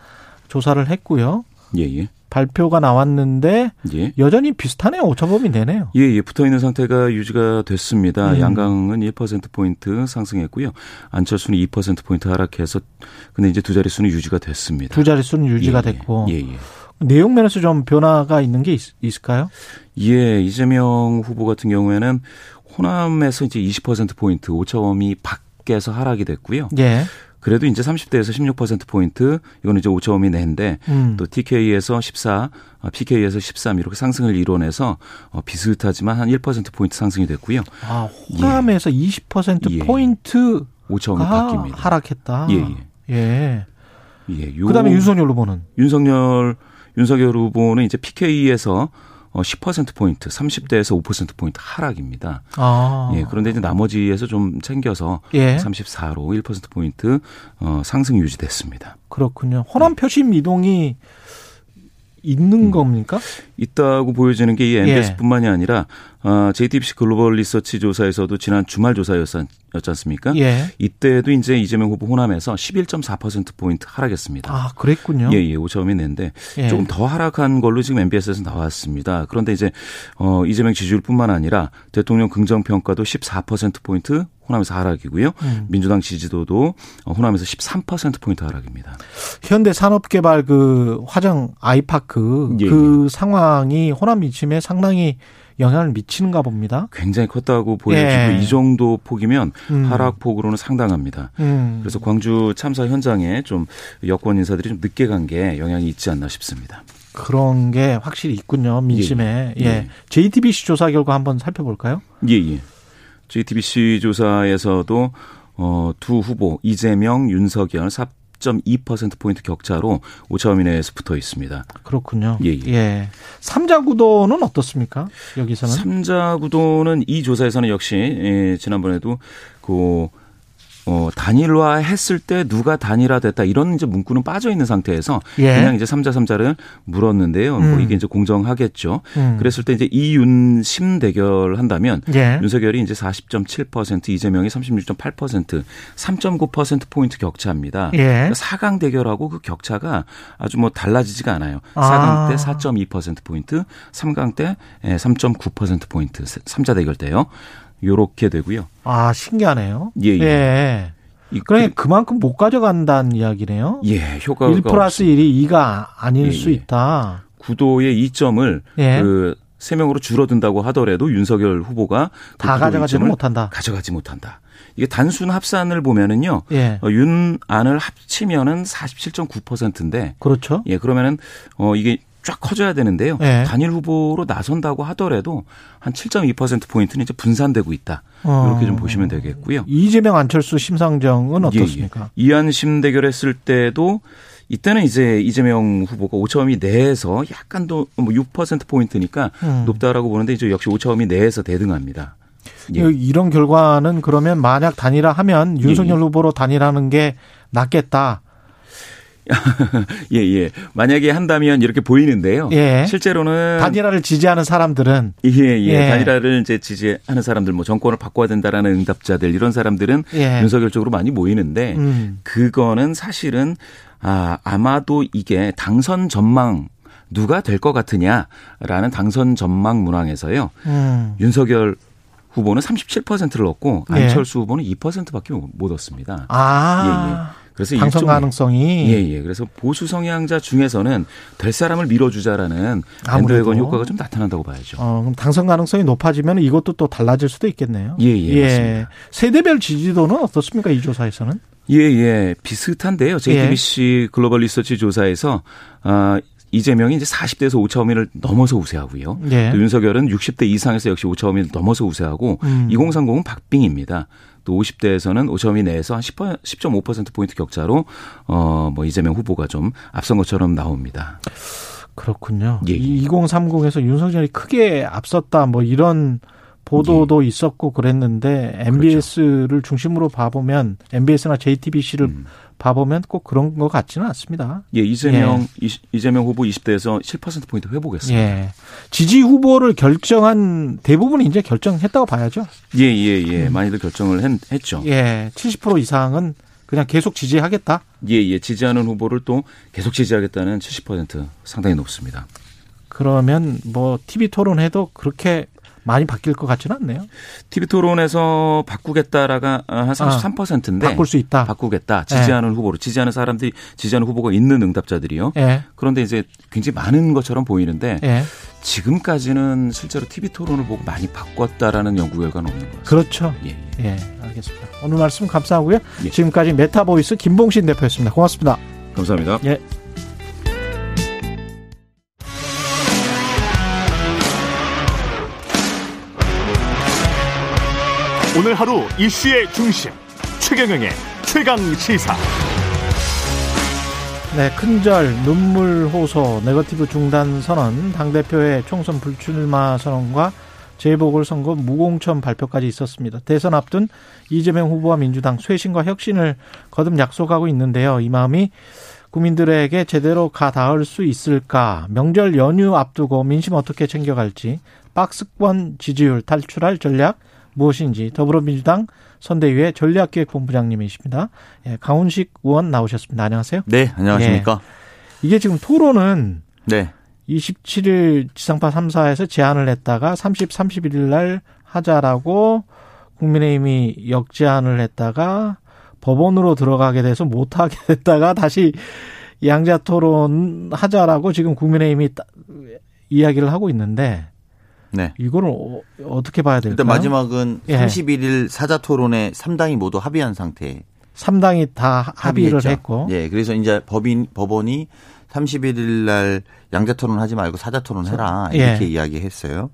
조사를 했고요.
예, 예.
발표가 나왔는데
예.
여전히 비슷하네요. 오차범위 내네요.
예, 예, 붙어 있는 상태가 유지가 됐습니다.
음.
양강은 1%포인트 상승했고요. 안철수는 2%포인트 하락해서 근데 이제 두 자릿수는 유지가 됐습니다.
두 자릿수는 유지가
예, 예.
됐고
예, 예.
내용 면에서 좀 변화가 있는 게 있, 있을까요?
예, 이재명 후보 같은 경우에는 호남에서 이제 20%포인트 오차범위 밖에서 하락이 됐고요.
예.
그래도 이제 30대에서 16%포인트, 이거는 이제 오차범위 내인데,
음.
또 TK에서 14, 어, PK에서 13 이렇게 상승을 이뤄내서 어, 비슷하지만 한 1%포인트 상승이 됐고요.
아, 호남에서 20%
예.
포인트
오차범위
가
바뀝니다.
하락했다.
예, 예.
예.
예, 요
그다음에 윤석열 후보는
윤석열 윤석열 후보는 이제 PK에서 어 10%포인트, 30대에서 5%포인트 하락입니다.
아.
예, 그런데 이제 나머지에서 좀 챙겨서
예.
34로 1%포인트 어 상승 유지됐습니다.
그렇군요. 호남 표심 이동이 있는 겁니까?
있다고 보여지는 게이
예.
MBS뿐만이 아니라 어, JTBC 글로벌 리서치 조사에서도 지난 주말 조사였지 않습니까?
예.
이때도 이제 이재명 후보 호남에서 11.4% 포인트 하락했습니다.
아, 그랬군요.
예, 예, 오차범위 낸데
예.
조금 더 하락한 걸로 지금 MBS에서 나왔습니다. 그런데 이제 어 이재명 지지율뿐만 아니라 대통령 긍정 평가도 14% 포인트 호남에서 하락이고요.
음.
민주당 지지도도 어, 호남에서 13% 포인트 하락입니다.
현대 산업개발 그 화정 아이파크
예,
그 상황이 호남 미침에 상당히 영향을 미치는가 봅니다.
굉장히 컸다고 보여지고
예.
이 정도 폭이면
음.
하락폭으로는 상당합니다.
음.
그래서 광주 참사 현장에 좀 여권 인사들이 좀 늦게 간 게 영향이 있지 않나 싶습니다.
그런 게 확실히 있군요. 민심에.
예,
예.
예.
JTBC 조사 결과 한번 살펴볼까요?
예, 예. JTBC 조사에서도 어, 두 후보 이재명, 윤석열 4.2% 포인트 격차로 오차범위 내에서 붙어 있습니다.
그렇군요.
예, 예.
삼자 구도는 어떻습니까? 여기서는?
삼자 구도는 이 조사에서는 역시 예, 지난번에도 그 어, 단일화 했을 때 누가 단일화 됐다 이런 이제 문구는 빠져 있는 상태에서
예.
그냥 이제 삼자 삼자를 물었는데요.
음.
뭐 이게 이제 공정하겠죠.
음.
그랬을 때 이제 이윤심 대결 한다면
예.
윤석열이 이제 40.7%, 이재명이 36.8%, 3.9% 포인트 격차입니다.
예.
4강 대결하고 그 격차가 아주 뭐 달라지지가 않아요.
아.
4강 때4.2% 포인트, 3강 때 3.9% 포인트, 3자 대결 때요. 요렇게 되고요.
아, 신기하네요.
예, 예.
예.
이-
그러니까 그만큼 못 가져간다는 이야기네요.
예, 효과가
1 플러스 1이 2가 아닐
예,
수
예.
있다.
구도의 이점을
예.
그 3명으로 줄어든다고 하더라도 윤석열 후보가
그다
이점을
못한다.
가져가지 못한다. 이게 단순 합산을 보면은요.
예.
어, 윤안을 합치면은 47.9%인데
그렇죠.
예, 그러면은 어 이게 쫙 커져야 되는데요.
예.
단일 후보로 나선다고 하더라도 한 7.2% 포인트는 이제 분산되고 있다.
어.
이렇게 좀 보시면 되겠고요.
이재명 안철수 심상정은
예,
어떻습니까?
예. 이한심 대결했을 때도 이때는 이제 이재명 후보가 오차범위 내에서 약간 더6% 포인트니까
음.
높다라고 보는데 이제 역시 오차범위 내에서 대등합니다. 예.
이런 결과는 그러면 만약 단일화하면 윤석열
예.
후보로 단일하는 게 낫겠다.
예, 예. 만약에 한다면 이렇게 보이는데요.
예.
실제로는
단일화를 지지하는 사람들은
예, 예,
예.
단일화를 이제 지지하는 사람들, 뭐 정권을 바꿔야 된다라는 응답자들 이런 사람들은
예.
윤석열 쪽으로 많이 모이는데
음.
그거는 사실은 아 아마도 이게 당선 전망 누가 될 것 같으냐라는 당선 전망 문항에서요
음.
윤석열 후보는 37%를 얻고
예.
안철수 후보는 2%밖에 못 얻었습니다.
아.
그래서
당선
일종의-
가능성이
예, 예. 그래서 보수 성향자 중에서는 될 사람을 밀어주자라는. 밴드웨건 효과가 좀 나타난다고 봐야죠.
어, 그럼 당선 가능성이 높아지면 이것도 또 달라질 수도 있겠네요.
예, 예, 맞습니다.
세대별 지지도는 어떻습니까? 이 조사에서는?
예, 예. 비슷한데요. JTBC 글로벌 리서치 조사에서 아 이재명이 이제 40대에서 오차범위를 넘어서 우세하고요.
예.
또 윤석열은 60대 이상에서 역시 오차범위를 넘어서 우세하고
음.
2030은 박빙입니다. 또 50대에서는 오차범위 내에서 한 10, 10.5% 포인트 격차로 어 뭐 이재명 후보가 좀 앞선 것처럼 나옵니다.
그렇군요.
예, 예.
2030에서 윤석열이 크게 앞섰다 뭐 이런 보도도
예.
있었고 그랬는데 MBS를 중심으로 봐보면 MBS나 JTBC를
음.
봐보면 꼭 그런 것 같지는 않습니다.
예, 이재명 이- 이재명 후보 20대에서 7% 포인트 회복했습니다.
예. 지지 후보를 결정한 대부분 이제 결정했다고 봐야죠.
예, 예, 예. 많이들 결정을 했, 했죠.
음. 예. 70% 이상은 그냥 계속 지지하겠다.
예, 예. 지지하는 후보를 또 계속 지지하겠다는 70% 상당히 높습니다.
그러면 뭐 TV 토론해도 그렇게 많이 바뀔 것 같지는 않네요.
TV 토론에서 바꾸겠다라가 한 33%인데
바꿀 수 있다.
바꾸겠다. 지지하는 후보로 지지하는 사람들이 지지하는 후보가 있는 응답자들이요.
예.
그런데 이제 굉장히 많은 것처럼 보이는데
예.
지금까지는 실제로 TV 토론을 보고 많이 바꿨다라는 연구 결과는 없는 것 같습니다.
그렇죠.
예.
예, 알겠습니다. 오늘 말씀 감사하고요.
예.
지금까지 메타보이스 김봉신 대표였습니다. 고맙습니다.
감사합니다.
예.
오늘 하루 이슈의 중심 최경영의 최강 시사.
네, 큰절 눈물 호소 네거티브 중단 선언 당대표의 총선 불출마 선언과 재보궐선거 무공천 발표까지 있었습니다. 대선 앞둔 이재명 후보와 민주당 쇄신과 혁신을 거듭 약속하고 있는데요. 이 마음이 국민들에게 제대로 가 닿을 수 있을까? 명절 연휴 앞두고 민심 어떻게 챙겨갈지, 박스권 지지율 탈출할 전략 무엇인지 더불어민주당 선대위의 전략기획본부장님이십니다. 예, 강훈식 의원 나오셨습니다. 안녕하세요.
네, 안녕하십니까.
이게 지금 토론은
네.
27일 지상파 3사에서 제안을 했다가 30, 31일 날 하자라고 국민의힘이 역제안을 했다가 법원으로 들어가게 돼서 못하게 됐다가 다시 양자 토론 하자라고 지금 국민의힘이 이야기를 하고 있는데 네. 이거를 어, 떻게 봐야 될까요?
일단 마지막은 예. 31일 사자 토론에 3당이 모두 합의한 상태.
3당이 다 합의를 합의했죠. 했고.
예. 그래서 이제 법인 법원이 31일 날 양자 토론 하지 말고 사자 토론 해라. 예. 이렇게 예. 이야기했어요.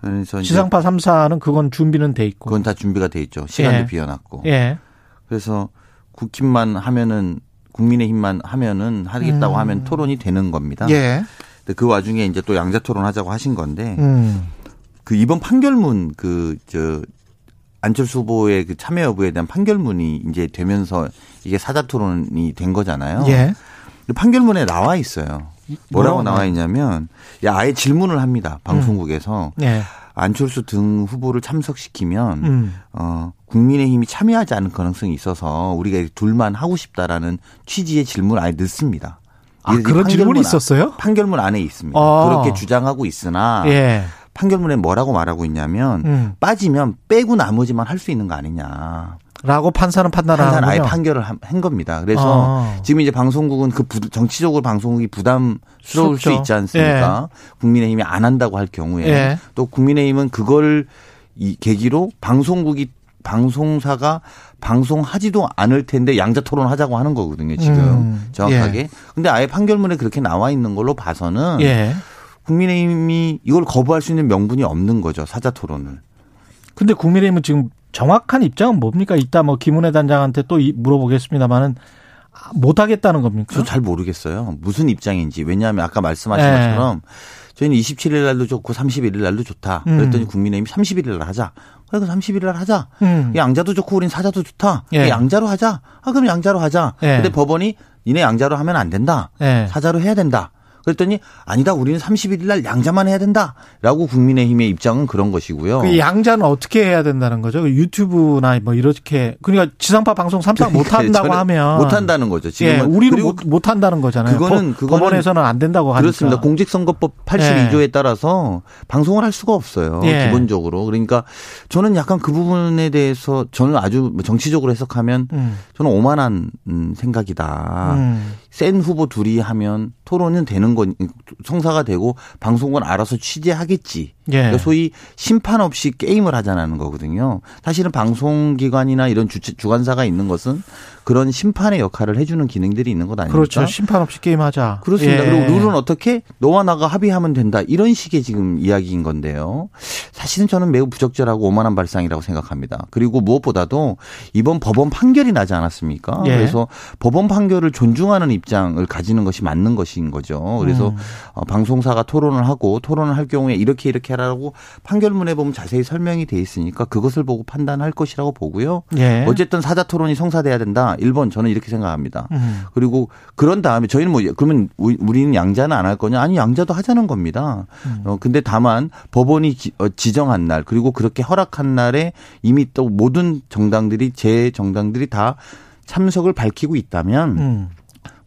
그래서 지상파 3사는 그건 준비는 돼 있고.
그건 다 준비가 돼 있죠. 시간도 예. 비워놨고. 예. 그래서 국힘만 하면은 국민의힘만 하면은 하겠다고 음. 하면 토론이 되는 겁니다. 예. 근데 그 와중에 이제 또 양자 토론 하자고 하신 건데 음. 그 이번 판결문 그 저 안철수 후보의 그 참여 여부에 대한 판결문이 이제 되면서 이게 사자 토론이 된 거잖아요. 예. 판결문에 나와 있어요. 뭐라고 나와 있냐면 야 아예 질문을 합니다. 방송국에서 음. 예. 안철수 등 후보를 참석시키면 음. 어 국민의힘이 참여하지 않을 가능성이 있어서 우리가 둘만 하고 싶다라는 취지의 질문을 아예 넣습니다.
아, 그런 질문이 있었어요?
판결문 안에 있습니다. 아. 그렇게 주장하고 있으나 예. 판결문에 뭐라고 말하고 있냐면 음. 빠지면 빼고 나머지만 할 수 있는 거 아니냐.
라고 판사는 판단을 판사는
아예 판결을 한 겁니다. 그래서 아. 지금 이제 방송국은 그 부, 정치적으로 방송국이 부담스러울 수 있지 않습니까? 예. 국민의힘이 안 한다고 할 경우에 예. 또 국민의힘은 그걸 이 계기로 방송국이 방송사가 방송하지도 않을 텐데 양자 토론 하자고 하는 거거든요, 지금. 음. 정확하게. 예. 근데 아예 판결문에 그렇게 나와 있는 걸로 봐서는 예. 국민의힘이 이걸 거부할 수 있는 명분이 없는 거죠, 사자 토론을.
근데 국민의힘은 지금 정확한 입장은 뭡니까? 이따 뭐 김은혜 단장한테 또 물어보겠습니다만은 못 하겠다는 겁니까?
저 잘 모르겠어요. 무슨 입장인지. 왜냐하면 아까 말씀하신 예. 것처럼 저희는 27일 날도 좋고 31일 날도 좋다. 음. 그랬더니 국민의힘이 31일 날 하자. 그래, 31일 날 하자. 음. 양자도 좋고 우린 사자도 좋다. 예. 양자로 하자. 아, 그럼 양자로 하자. 예. 근데 법원이 니네 양자로 하면 안 된다. 예. 사자로 해야 된다. 그랬더니 아니다 우리는 31일 날 양자만 해야 된다라고 국민의힘의 입장은 그런 것이고요.
그 양자는 어떻게 해야 된다는 거죠? 그 유튜브나 뭐 이렇게 그러니까 지상파 방송 3사 못 한다고 하면
못 한다는 거죠.
지금 예, 우리는 못, 못 한다는 거잖아요. 그거는 그거는 법 원에서는 안 된다고 하니까.
그렇습니다. 공직선거법 82조에 예. 따라서 방송을 할 수가 없어요. 예. 기본적으로. 그러니까 저는 약간 그 부분에 대해서 저는 아주 정치적으로 해석하면 음. 저는 오만한 음, 생각이다. 음. 센 후보 둘이 하면 토론은 되는 건 성사가 되고 방송은 알아서 취재하겠지. 예. 그러니까 소위 심판 없이 게임을 하자는 거거든요. 사실은 방송기관이나 이런 주, 주관사가 있는 것은 그런 심판의 역할을 해주는 기능들이 있는 것 아닙니까?
그렇죠. 심판 없이 게임하자.
그렇습니다. 예. 그리고 룰은 어떻게 너와 나가 합의하면 된다. 이런 식의 지금 이야기인 건데요. 사실은 저는 매우 부적절하고 오만한 발상이라고 생각합니다. 그리고 무엇보다도 이번 법원 판결이 나지 않았습니까? 예. 그래서 법원 판결을 존중하는 입장을 가지는 것이 맞는 것인 거죠. 그래서 음. 어, 방송사가 토론을 하고 토론을 할 경우에 이렇게 이렇게 해라고 판결문에 보면 자세히 설명이 돼 있으니까 그것을 보고 판단할 것이라고 보고요. 예. 어쨌든 사자 토론이 성사돼야 된다. 1번 저는 이렇게 생각합니다. 음. 그리고 그런 다음에 저희는 뭐 그러면 우리는 양자는 안 할 거냐? 아니 양자도 하자는 겁니다. 음. 어 근데 다만 법원이 어, 지정한 날 그리고 그렇게 허락한 날에 이미 또 모든 정당들이 제 정당들이 다 참석을 밝히고 있다면 음.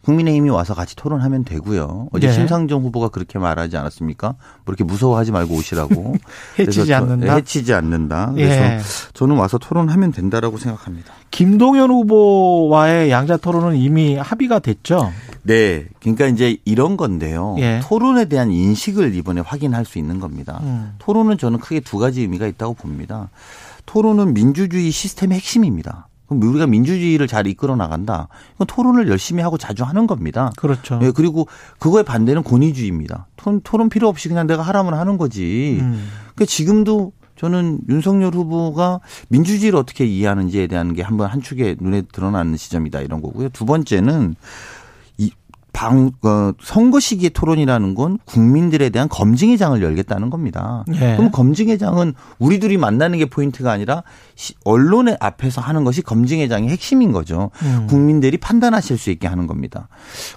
국민의힘이 와서 같이 토론하면 되고요. 어제 네. 심상정 후보가 그렇게 말하지 않았습니까? 뭐 이렇게 무서워하지 말고 오시라고.
해치지 않는다.
해치지 않는다. 그래서 예. 저는 와서 토론하면 된다라고 생각합니다.
김동연 후보와의 양자 토론은 이미 합의가 됐죠.
네. 그러니까 이제 이런 건데요. 예. 토론에 대한 인식을 이번에 확인할 수 있는 겁니다. 음. 토론은 저는 크게 두 가지 의미가 있다고 봅니다. 토론은 민주주의 시스템의 핵심입니다. 그럼 우리가 민주주의를 잘 이끌어 나간다. 이건 토론을 열심히 하고 자주 하는 겁니다.
그렇죠.
예, 그리고 그거에 반대는 권위주의입니다. 토론, 토론 필요 없이 그냥 내가 하라면 하는 거지. 음. 그러니까 지금도 저는 윤석열 후보가 민주주의를 어떻게 이해하는지에 대한 게 한번 한 축에 눈에 드러나는 시점이다 이런 거고요. 두 번째는 방, 어, 선거 시기의 토론이라는 건 국민들에 대한 검증의 장을 열겠다는 겁니다. 예. 그럼 검증의 장은 우리들이 만나는 게 포인트가 아니라 언론의 앞에서 하는 것이 검증의 장의 핵심인 거죠. 음. 국민들이 판단하실 수 있게 하는 겁니다.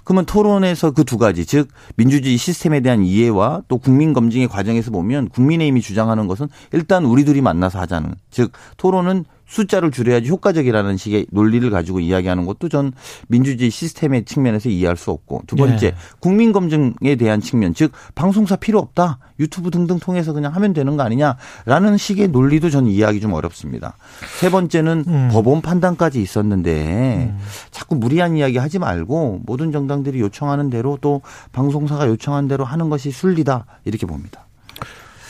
그러면 토론에서 그 두 가지, 즉 민주주의 시스템에 대한 이해와 또 국민 검증의 과정에서 보면 국민의힘이 주장하는 것은 일단 우리들이 만나서 하자는, 즉 토론은 숫자를 줄여야지 효과적이라는 식의 논리를 가지고 이야기하는 것도 전 민주주의 시스템의 측면에서 이해할 수 없고 두 번째
예.
국민 검증에 대한 측면 즉 방송사 필요 없다 유튜브 등등 통해서 그냥 하면 되는 거 아니냐라는 식의 논리도 저는 이해하기 좀 어렵습니다. 세 번째는
음.
법원 판단까지 있었는데 자꾸 무리한 이야기 하지 말고 모든 정당들이 요청하는 대로 또 방송사가 요청한 대로 하는 것이 순리다 이렇게 봅니다.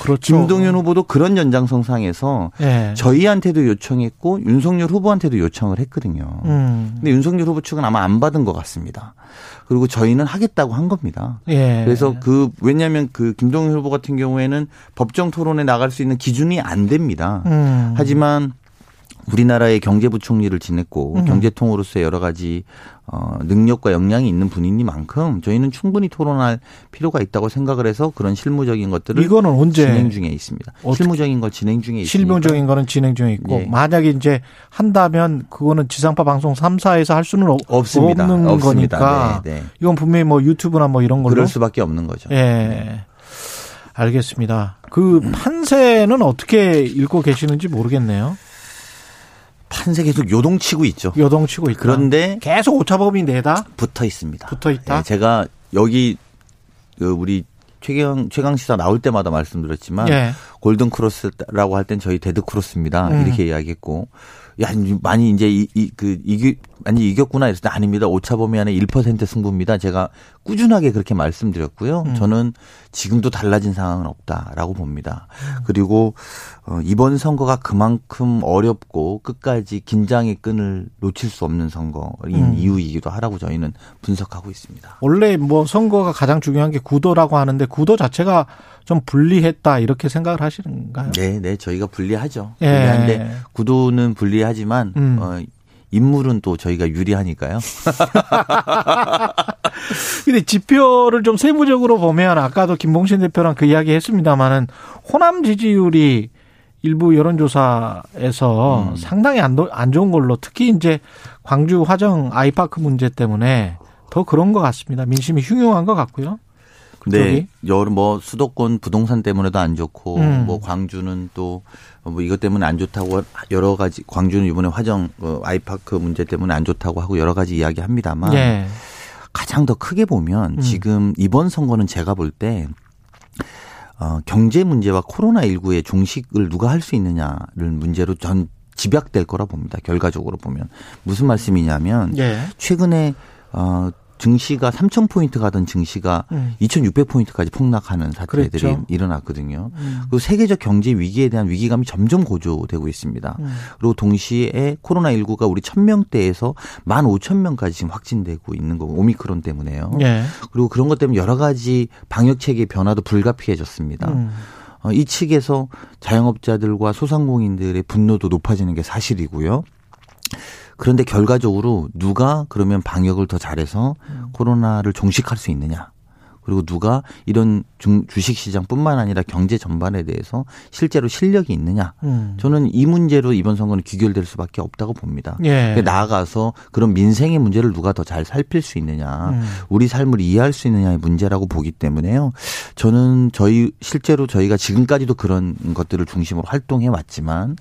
그렇죠.
김동연 후보도 그런 연장선상에서
예.
저희한테도 요청했고 윤석열 후보한테도 요청을 했거든요.
음.
근데 윤석열 후보 측은 아마 안 받은 것 같습니다. 그리고 저희는 하겠다고 한 겁니다.
예.
그래서 그 왜냐하면 그 김동연 후보 같은 경우에는 법정 토론에 나갈 수 있는 기준이 안 됩니다.
음.
하지만 우리나라의 경제부총리를 지냈고
음.
경제통으로서의 여러 가지 어, 능력과 역량이 있는 분이니만큼 저희는 충분히 토론할 필요가 있다고 생각을 해서 그런 실무적인 것들을
이거는 언제
진행 중에 있습니다. 실무적인 걸 진행 중에 있습니다.
실무적인 거는 진행 중에 있고
예.
만약에 이제 한다면 그거는 지상파 방송 3사에서 할 수는 없,
없습니다.
없는
없습니다.
거니까
네, 네.
이건 분명히 뭐 유튜브나 뭐 이런 걸로
그럴 수밖에 없는 거죠.
예. 알겠습니다. 그 판세는 어떻게 읽고 계시는지 모르겠네요.
판세 계속 요동치고 있죠.
요동치고 있다.
그런데
계속 오차범위 내에 다
붙어 있습니다.
붙어 있다.
네, 제가 여기 그 우리 최강 최강 시사 나올 때마다 말씀드렸지만
예.
golden cross라고 할 땐 저희 dead cross입니다.
음.
이렇게 이야기했고 야 많이 이제 이그 이기 많이 이겼구나 이랬을 때 아닙니다. 오차 범위 안에 1% 승부입니다. 제가 꾸준하게 그렇게 말씀드렸고요.
음.
저는 지금도 달라진 상황은 없다라고 봅니다. 그리고 어, 이번 선거가 그만큼 어렵고 끝까지 긴장의 끈을 놓칠 수 없는 선거인
음.
이유이기도 하라고 저희는 분석하고 있습니다.
원래 뭐 선거가 가장 중요한 게 구도라고 하는데 구도 자체가 좀 불리했다 이렇게 생각을 하시는가요?
네, 네, 저희가 불리하죠.
예.
불리한데 구도는 불리하지만
음.
어, 인물은 또 저희가 유리하니까요.
근데 지표를 좀 세부적으로 보면 아까도 김봉신 대표랑 그 이야기 했습니다만은 호남 지지율이 일부 여론조사에서
음.
상당히 안, 도- 안 좋은 걸로 특히 이제 광주 화정 아이파크 문제 때문에 더 그런 것 같습니다. 민심이 흉흉한 것 같고요.
네, 여러 뭐 수도권 부동산 때문에도 안 좋고
음.
뭐 광주는 또 뭐 이것 때문에 안 좋다고 여러 가지 광주는 이번에 화정 어, 아이파크 문제 때문에 안 좋다고 하고 여러 가지 이야기합니다만
예.
가장 더 크게 보면
음.
지금 이번 선거는 제가 볼때 어, 경제 문제와 코로나 19의 종식을 누가 할 수 있느냐를 문제로 전 집약될 거라 봅니다. 결과적으로 보면 무슨 말씀이냐면
예.
최근에 어 증시가 3천 포인트 가던 증시가
음.
2,600 포인트까지 폭락하는 사태들이
그랬죠.
일어났거든요.
음.
그리고 세계적 경제 위기에 대한 위기감이 점점 고조되고 있습니다.
음.
그리고 동시에 코로나19가 우리 1,000명대에서 15,000명까지 지금 확진되고 있는 거고 오미크론 때문에요.
예.
그리고 그런 것 때문에 여러 가지 방역 체계 변화도 불가피해졌습니다.
음.
어, 이 측에서 자영업자들과 소상공인들의 분노도 높아지는 게 사실이고요. 그런데 결과적으로 누가 그러면 방역을 더 잘해서 코로나를 종식할 수 있느냐. 그리고 누가 이런 중- 주식시장뿐만 아니라 경제 전반에 대해서 실제로 실력이 있느냐.
음.
저는 이 문제로 이번 선거는 귀결될 수밖에 없다고 봅니다.
예.
그러니까 나아가서 그런 민생의 문제를 누가 더 잘 살필 수 있느냐,
음.
우리 삶을 이해할 수 있느냐의 문제라고 보기 때문에요. 저는 저희 실제로 저희가 지금까지도 그런 것들을 중심으로 활동해 왔지만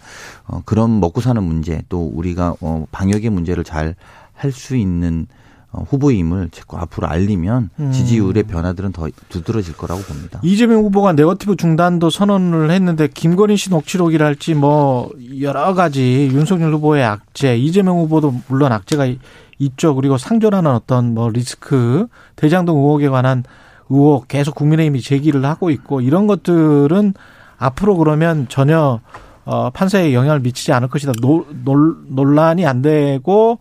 어, 그런 먹고 사는 문제 또 우리가 어, 방역의 문제를 잘 할 수 있는 어, 후보임을 자꾸 앞으로 알리면
음.
지지율의 변화들은 더 두드러질 거라고 봅니다.
이재명 후보가 네거티브 중단도 선언을 했는데 김건희 씨 녹취록이랄지 뭐 여러 가지 윤석열 후보의 악재, 이재명 후보도 물론 악재가 이- 있죠. 그리고 상존하는 어떤 뭐 리스크, 대장동 의혹에 관한 의혹 계속 국민의힘이 제기를 하고 있고 이런 것들은 앞으로 그러면 전혀 어, 판세에 영향을 미치지 않을 것이다. 노, 논, 논란이 안 되고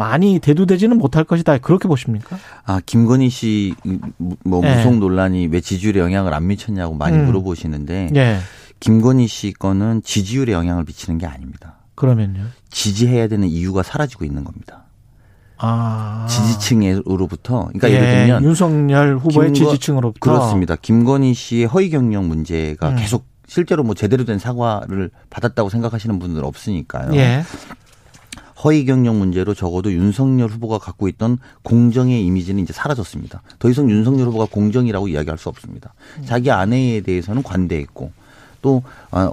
많이 대두되지는 못할 것이다. 그렇게 보십니까?
아, 김건희 씨, 뭐,
예.
무속 논란이 왜 지지율에 영향을 안 미쳤냐고 많이
음.
물어보시는데,
예.
김건희 씨 거는 지지율에 영향을 미치는 게 아닙니다.
그러면요.
지지해야 되는 이유가 사라지고 있는 겁니다.
아.
지지층으로부터, 그러니까
예,
예를 들면,
윤석열 후보의 지지층으로부터
그렇습니다. 김건희 씨의 허위 경영 문제가
음.
계속 실제로 뭐 제대로 된 사과를 받았다고 생각하시는 분들은 없으니까요.
예.
허위 경영 문제로 적어도 윤석열 후보가 갖고 있던 공정의 이미지는 이제 사라졌습니다. 더 이상 윤석열 후보가 공정이라고 이야기할 수 없습니다. 자기 아내에 대해서는 관대했고 또 어,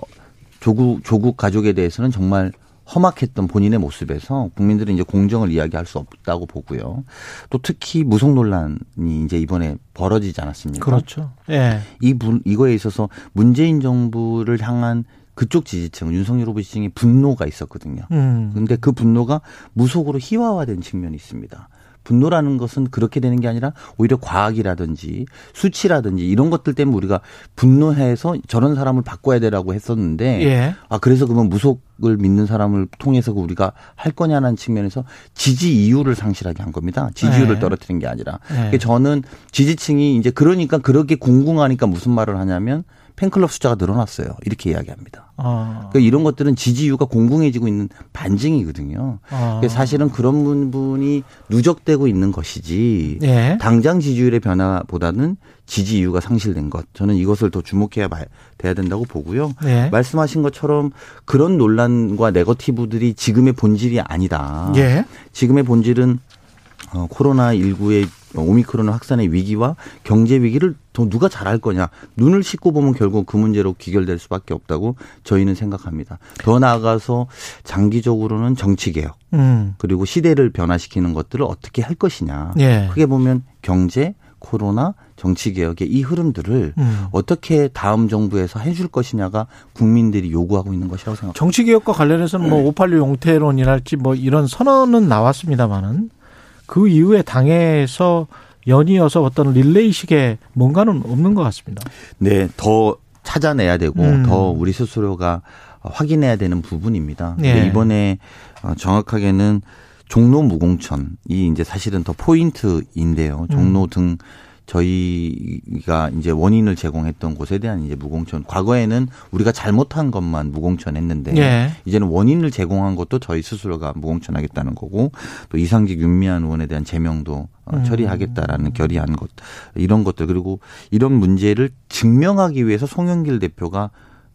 조국 조국 가족에 대해서는 정말 험악했던 본인의 모습에서 국민들은 이제 공정을 이야기할 수 없다고 보고요. 또 특히 무속 논란이 이제 이번에 벌어지지 않았습니까?
그렇죠. 예.
이 분, 이거에 있어서 문재인 정부를 향한 그쪽 지지층, 윤석열 후보 지지층이 분노가 있었거든요.
음.
근데 그 분노가 무속으로 희화화된 측면이 있습니다. 분노라는 것은 그렇게 되는 게 아니라 오히려 과학이라든지 수치라든지 이런 것들 때문에 우리가 분노해서 저런 사람을 바꿔야 되라고 했었는데
예.
아 그래서 그러면 무속을 믿는 사람을 통해서 우리가 할 거냐는 측면에서 지지 이유를 상실하게 한 겁니다. 지지율을
네.
떨어뜨린 게 아니라.
네.
그러니까 저는 지지층이 이제 그러니까 그렇게 궁금하니까 무슨 말을 하냐면 팬클럽 숫자가 늘어났어요. 이렇게 이야기합니다.
어.
그러니까 이런 것들은 지지율가 공공해지고 있는 반증이거든요.
어.
그래서 사실은 그런 부분이 누적되고 있는 것이지
예.
당장 지지율의 변화보다는 지지 이유가 상실된 것. 저는 이것을 더 주목해야 말- 돼야 된다고 보고요.
예.
말씀하신 것처럼 그런 논란과 네거티브들이 지금의 본질이 아니다.
예.
지금의 본질은 어, 코로나 19의 오미크론 확산의 위기와 경제 위기를 더 누가 잘할 거냐 눈을 씻고 보면 결국 그 문제로 귀결될 수밖에 없다고 저희는 생각합니다. 더 나아가서 장기적으로는 정치 개혁
음.
그리고 시대를 변화시키는 것들을 어떻게 할 것이냐.
예.
크게 보면 경제, 코로나, 정치 개혁의 이 흐름들을
음.
어떻게 다음 정부에서 해줄 것이냐가 국민들이 요구하고 있는 것이라고 생각합니다.
정치 개혁과 관련해서는 뭐586 용태론이랄지 뭐 이런 선언은 나왔습니다만은 그 이후에 당에서 연이어서 어떤 릴레이식의 뭔가는 없는 것 같습니다.
네, 더 찾아내야 되고
음.
더 우리 스스로가 확인해야 되는 부분입니다.
예.
이번에 어, 정확하게는 종로 무공천이 이제 사실은 더 포인트인데요. 종로
음.
등 저희가 이제 원인을 제공했던 곳에 대한 이제 무공천. 과거에는 우리가 잘못한 것만 무공천했는데
예.
이제는 원인을 제공한 것도 저희 스스로가 무공천하겠다는 거고 또 이상직 윤미한 의원에 대한 제명도 어,
음.
처리하겠다라는 결의한 것 이런 것들 그리고 이런 문제를 증명하기 위해서 송영길 대표가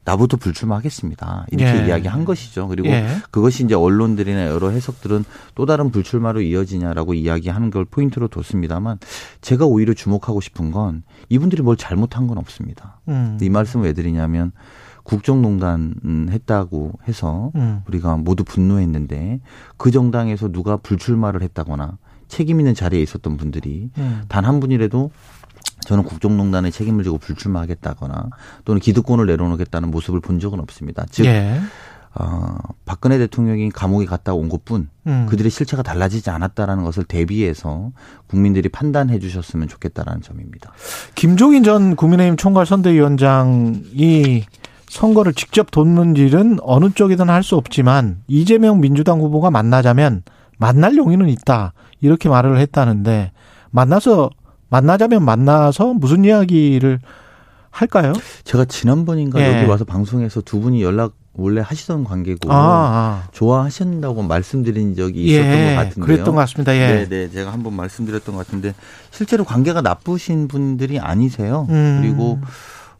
나부터 불출마하겠습니다. 이렇게
예.
이야기한 것이죠. 그리고
예.
그것이 이제 언론들이나 여러 해석들은 또 다른 불출마로 이어지냐라고 이야기하는 걸 포인트로 뒀습니다만 제가 오히려 주목하고 싶은 건 이분들이 뭘 잘못한 건 없습니다.
음.
이 말씀을 왜 드리냐면 국정농단 음, 했다고 해서
음.
우리가 모두 분노했는데 그 정당에서 누가 불출마를 했다거나 책임 있는 자리에 있었던 분들이
음.
단한 분이라도 저는 국정농단에 책임을 지고 불출마하겠다거나 또는 기득권을 내려놓겠다는 모습을 본 적은 없습니다. 즉
예.
어, 박근혜 대통령이 감옥에 갔다 온 것뿐
음.
그들의 실체가 달라지지 않았다라는 것을 대비해서 국민들이 판단해 주셨으면 좋겠다라는 점입니다.
김종인 전 국민의힘 총괄 선대위원장이 선거를 직접 돕는 일은 어느 쪽이든 할 수 없지만 이재명 민주당 후보가 만나자면 만날 용의는 있다 이렇게 말을 했다는데 만나서 만나자면 만나서 무슨 이야기를 할까요?
제가 지난번인가
예.
여기 와서 방송에서 두 분이 연락 원래 하시던 관계고
아, 아.
좋아하신다고 말씀드린 적이 있었던
예,
것 같은데요.
그랬던 것 같습니다. 예.
네, 네, 제가 한번 말씀드렸던 것 같은데 실제로 관계가 나쁘신 분들이 아니세요.
음.
그리고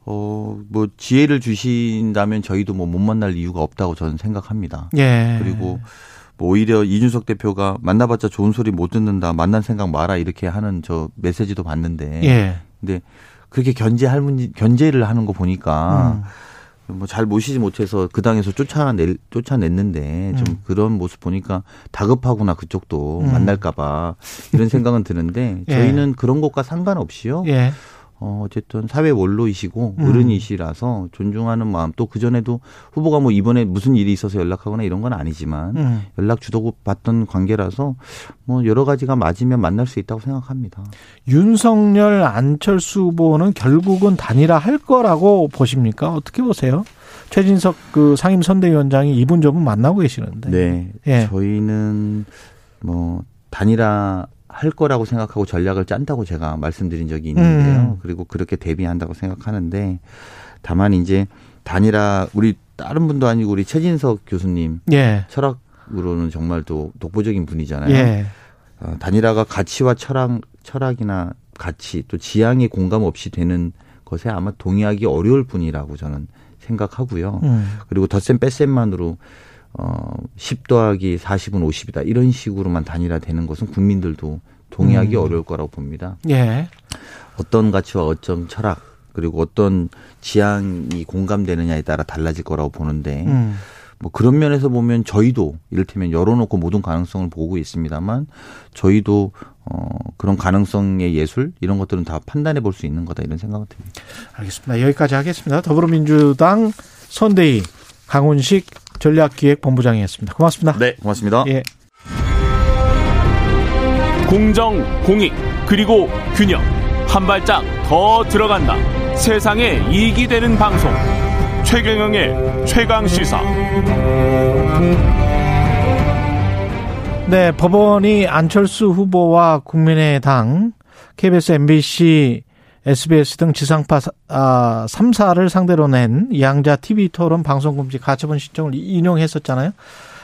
어, 뭐 지혜를 주신다면 저희도 뭐 못 만날 이유가 없다고 저는 생각합니다.
예.
그리고 뭐 오히려 이준석 대표가 만나봤자 좋은 소리 못 듣는다, 만난 생각 마라 이렇게 하는 저 메시지도 봤는데,
예.
근데 그렇게 견제할 문 견제를 하는 거 보니까
음.
뭐잘 모시지 못해서 그 당에서 쫓아내 쫓아냈는데 좀
음.
그런 모습 보니까 다급하구나 그쪽도
음.
만날까봐 이런 생각은 드는데
예.
저희는 그런 것과 상관없이요.
예.
어, 어쨌든 사회 원로이시고
음.
어른이시라서 존중하는 마음 또 그전에도 후보가 뭐 이번에 무슨 일이 있어서 연락하거나 이런 건 아니지만
음.
연락 주고 받던 관계라서 뭐 여러 가지가 맞으면 만날 수 있다고 생각합니다.
윤석열 안철수 후보는 결국은 단일화 할 거라고 보십니까? 어떻게 보세요? 최진석 그 상임 선대위원장이 이분 저분 만나고 계시는데.
네.
예.
저희는 뭐 단일화 할 거라고 생각하고 전략을 짠다고 제가 말씀드린 적이 있는데요.
음.
그리고 그렇게 대비한다고 생각하는데 다만 이제 단일화 우리 다른 분도 아니고 우리 최진석 교수님
예.
철학으로는 정말 또 독보적인 분이잖아요.
예.
어, 단일화가 가치와 철학, 철학이나 가치 또 지향의 공감 없이 되는 것에 아마 동의하기 어려울 분이라고 저는 생각하고요.
음.
그리고 덧셈 뺄셈만으로 어, 10 더하기 40은 50이다. 이런 식으로만 단일화되는 것은 국민들도 동의하기
음.
어려울 거라고 봅니다.
예.
어떤 가치와 어떤 철학 그리고 어떤 지향이 공감되느냐에 따라 달라질 거라고 보는데
음.
뭐 그런 면에서 보면 저희도 이를테면 열어놓고 모든 가능성을 보고 있습니다만 저희도 어 그런 가능성의 예술 이런 것들은 다 판단해 볼 수 있는 거다 이런 생각은 듭니다.
알겠습니다. 여기까지 하겠습니다. 더불어민주당 선대위 강훈식 전략기획본부장이었습니다. 고맙습니다.
네, 고맙습니다.
예.
공정, 공익, 그리고 균형. 한 발짝 더 들어간다. 세상에 이익이 되는 방송. 최경영의 최강 시사.
네, 법원이 안철수 후보와 국민의당, KBS, MBC, SBS 등 지상파 아, 3사를 상대로 낸 양자 TV 토론 방송금지 가처분 신청을 인용했었잖아요.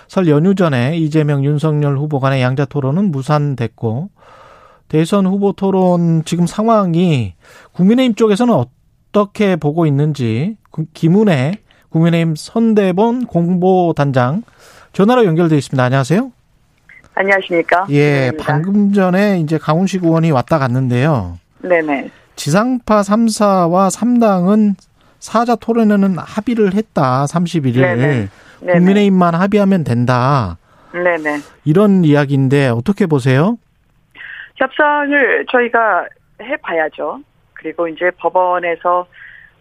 설 연휴 전에 이재명, 윤석열 후보 간의 양자 토론은 무산됐고 대선 후보 토론 지금 상황이 국민의힘 쪽에서는 어떻게 보고 있는지 김은혜 국민의힘 선대본 공보단장 전화로 연결돼 있습니다. 안녕하세요.
안녕하십니까?
예,
김은혜입니다.
방금 전에 이제 강훈식 의원이 왔다 갔는데요.
네네.
지상파 3사와 3당은 사자 토론에는 합의를 했다. 31일.
네네. 네네.
국민의힘만 합의하면 된다.
네네.
이런 이야기인데 어떻게 보세요?
협상을 저희가 해봐야죠. 그리고 이제 법원에서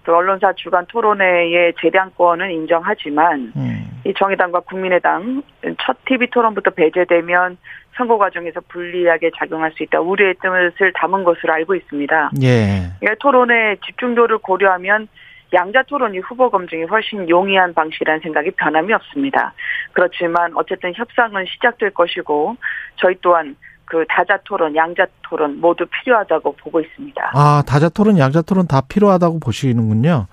그 언론사 주간 토론회의 재량권은 인정하지만
음.
이 정의당과 국민의당 첫 TV 토론부터 배제되면 선거 과정에서 불리하게 작용할 수 있다 우려의 뜻을 담은 것으로 알고 있습니다.
예.
그러니까 토론의 집중도를 고려하면 양자 토론이 후보 검증이 훨씬 용이한 방식이라는 생각이 변함이 없습니다. 그렇지만 어쨌든 협상은 시작될 것이고 저희 또한 그 다자 토론, 양자 토론 모두 필요하다고 보고 있습니다.
아, 다자 토론, 양자 토론 다 필요하다고 보시는군요.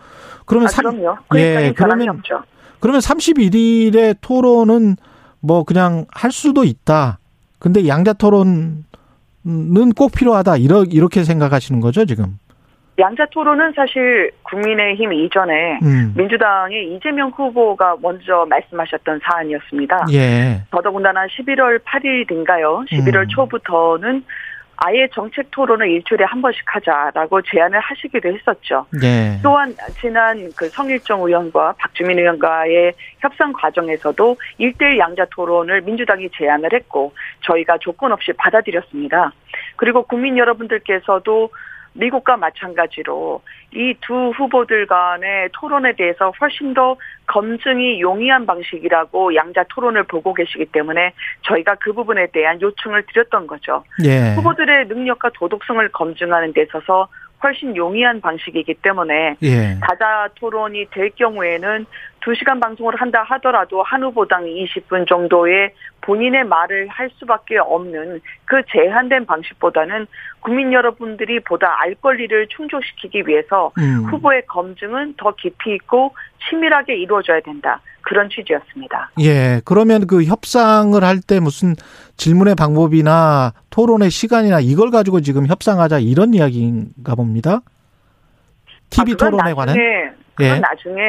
그러면
아,
삼-
그럼요.
예, 그러면
없죠.
그러면 31일에 토론은 뭐 그냥 할 수도 있다. 근데 양자 토론은 꼭 필요하다. 이러, 이렇게 생각하시는 거죠, 지금?
양자 토론은 사실 국민의힘 이전에
음.
민주당의 이재명 후보가 먼저 말씀하셨던 사안이었습니다.
예.
더더군다나 11월 8일인가요? 11월
음.
초부터는 아예 정책 토론을 일주일에 한 번씩 하자라고 제안을 하시기도 했었죠.
예.
또한 지난 그 성일정 의원과 박주민 의원과의 협상 과정에서도 일대일 양자 토론을 민주당이 제안을 했고 저희가 조건 없이 받아들였습니다. 그리고 국민 여러분들께서도 미국과 마찬가지로 이 두 후보들 간의 토론에 대해서 훨씬 더 검증이 용이한 방식이라고 양자 토론을 보고 계시기 때문에 저희가 그 부분에 대한 요청을 드렸던 거죠.
예.
후보들의 능력과 도덕성을 검증하는 데 있어서 훨씬 용이한 방식이기 때문에
예.
다자 토론이 될 경우에는 2시간 방송을 한다 하더라도 한 후보당 20분 정도의 본인의 말을 할 수밖에 없는 그 제한된 방식보다는 국민 여러분들이 보다 알 권리를 충족시키기 위해서
음.
후보의 검증은 더 깊이 있고 치밀하게 이루어져야 된다. 그런 취지였습니다.
예. 그러면 그 협상을 할 때 무슨 질문의 방법이나 토론의 시간이나 이걸 가지고 지금 협상하자 이런 이야기인가 봅니다. TV
아,
토론에 관한.
나중에, 그건
예.
나중에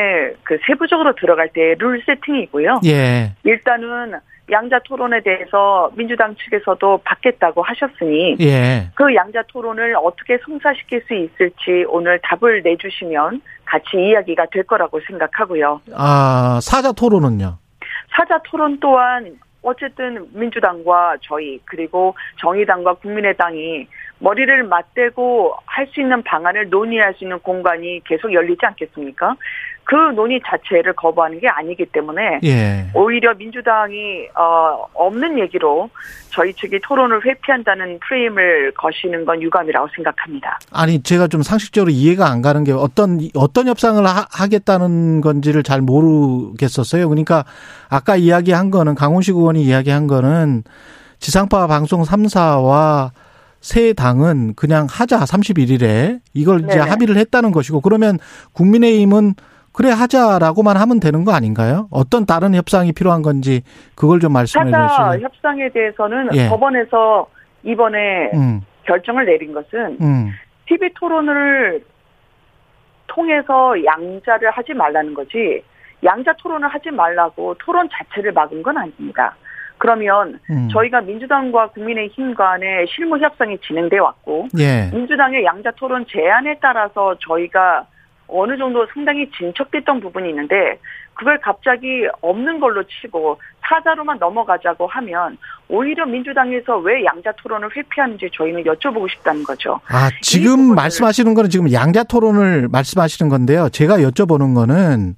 그 세부적으로 들어갈 때 룰 세팅이고요.
예.
일단은 양자 토론에 대해서 민주당 측에서도 받겠다고 하셨으니
예.
그 양자 토론을 어떻게 성사시킬 수 있을지 오늘 답을 내주시면 같이 이야기가 될 거라고 생각하고요.
아, 사자 토론은요?
사자 토론 또한 어쨌든 민주당과 저희 그리고 정의당과 국민의당이 머리를 맞대고 할 수 있는 방안을 논의할 수 있는 공간이 계속 열리지 않겠습니까? 그 논의 자체를 거부하는 게 아니기 때문에
예.
오히려 민주당이 어, 없는 얘기로 저희 측이 토론을 회피한다는 프레임을 거시는 건 유감이라고 생각합니다.
아니, 제가 좀 상식적으로 이해가 안 가는 게 어떤, 어떤 협상을 하, 하겠다는 건지를 잘 모르겠었어요. 그러니까 아까 이야기한 거는 강훈식 의원이 이야기한 거는 지상파 방송 3사와 세 당은 그냥 하자 31일에 이걸 이제
네네.
합의를 했다는 것이고 그러면 국민의힘은 그래 하자라고만 하면 되는 거 아닌가요? 어떤 다른 협상이 필요한 건지 그걸 좀 말씀해 주시죠.
협상에 대해서는
예.
법원에서 이번에
음,
결정을 내린 것은
음,
TV 토론을 통해서 양자를 하지 말라는 거지 양자 토론을 하지 말라고 토론 자체를 막은 건 아닙니다. 그러면
음.
저희가 민주당과 국민의힘 간의 실무 협상이 진행돼 왔고
예,
민주당의 양자 토론 제안에 따라서 저희가 어느 정도 상당히 진척됐던 부분이 있는데 그걸 갑자기 없는 걸로 치고 사자로만 넘어가자고 하면 오히려 민주당에서 왜 양자 토론을 회피하는지 저희는 여쭤보고 싶다는 거죠.
아, 지금 말씀하시는 거는 지금 양자 토론을 말씀하시는 건데요. 제가 여쭤보는 거는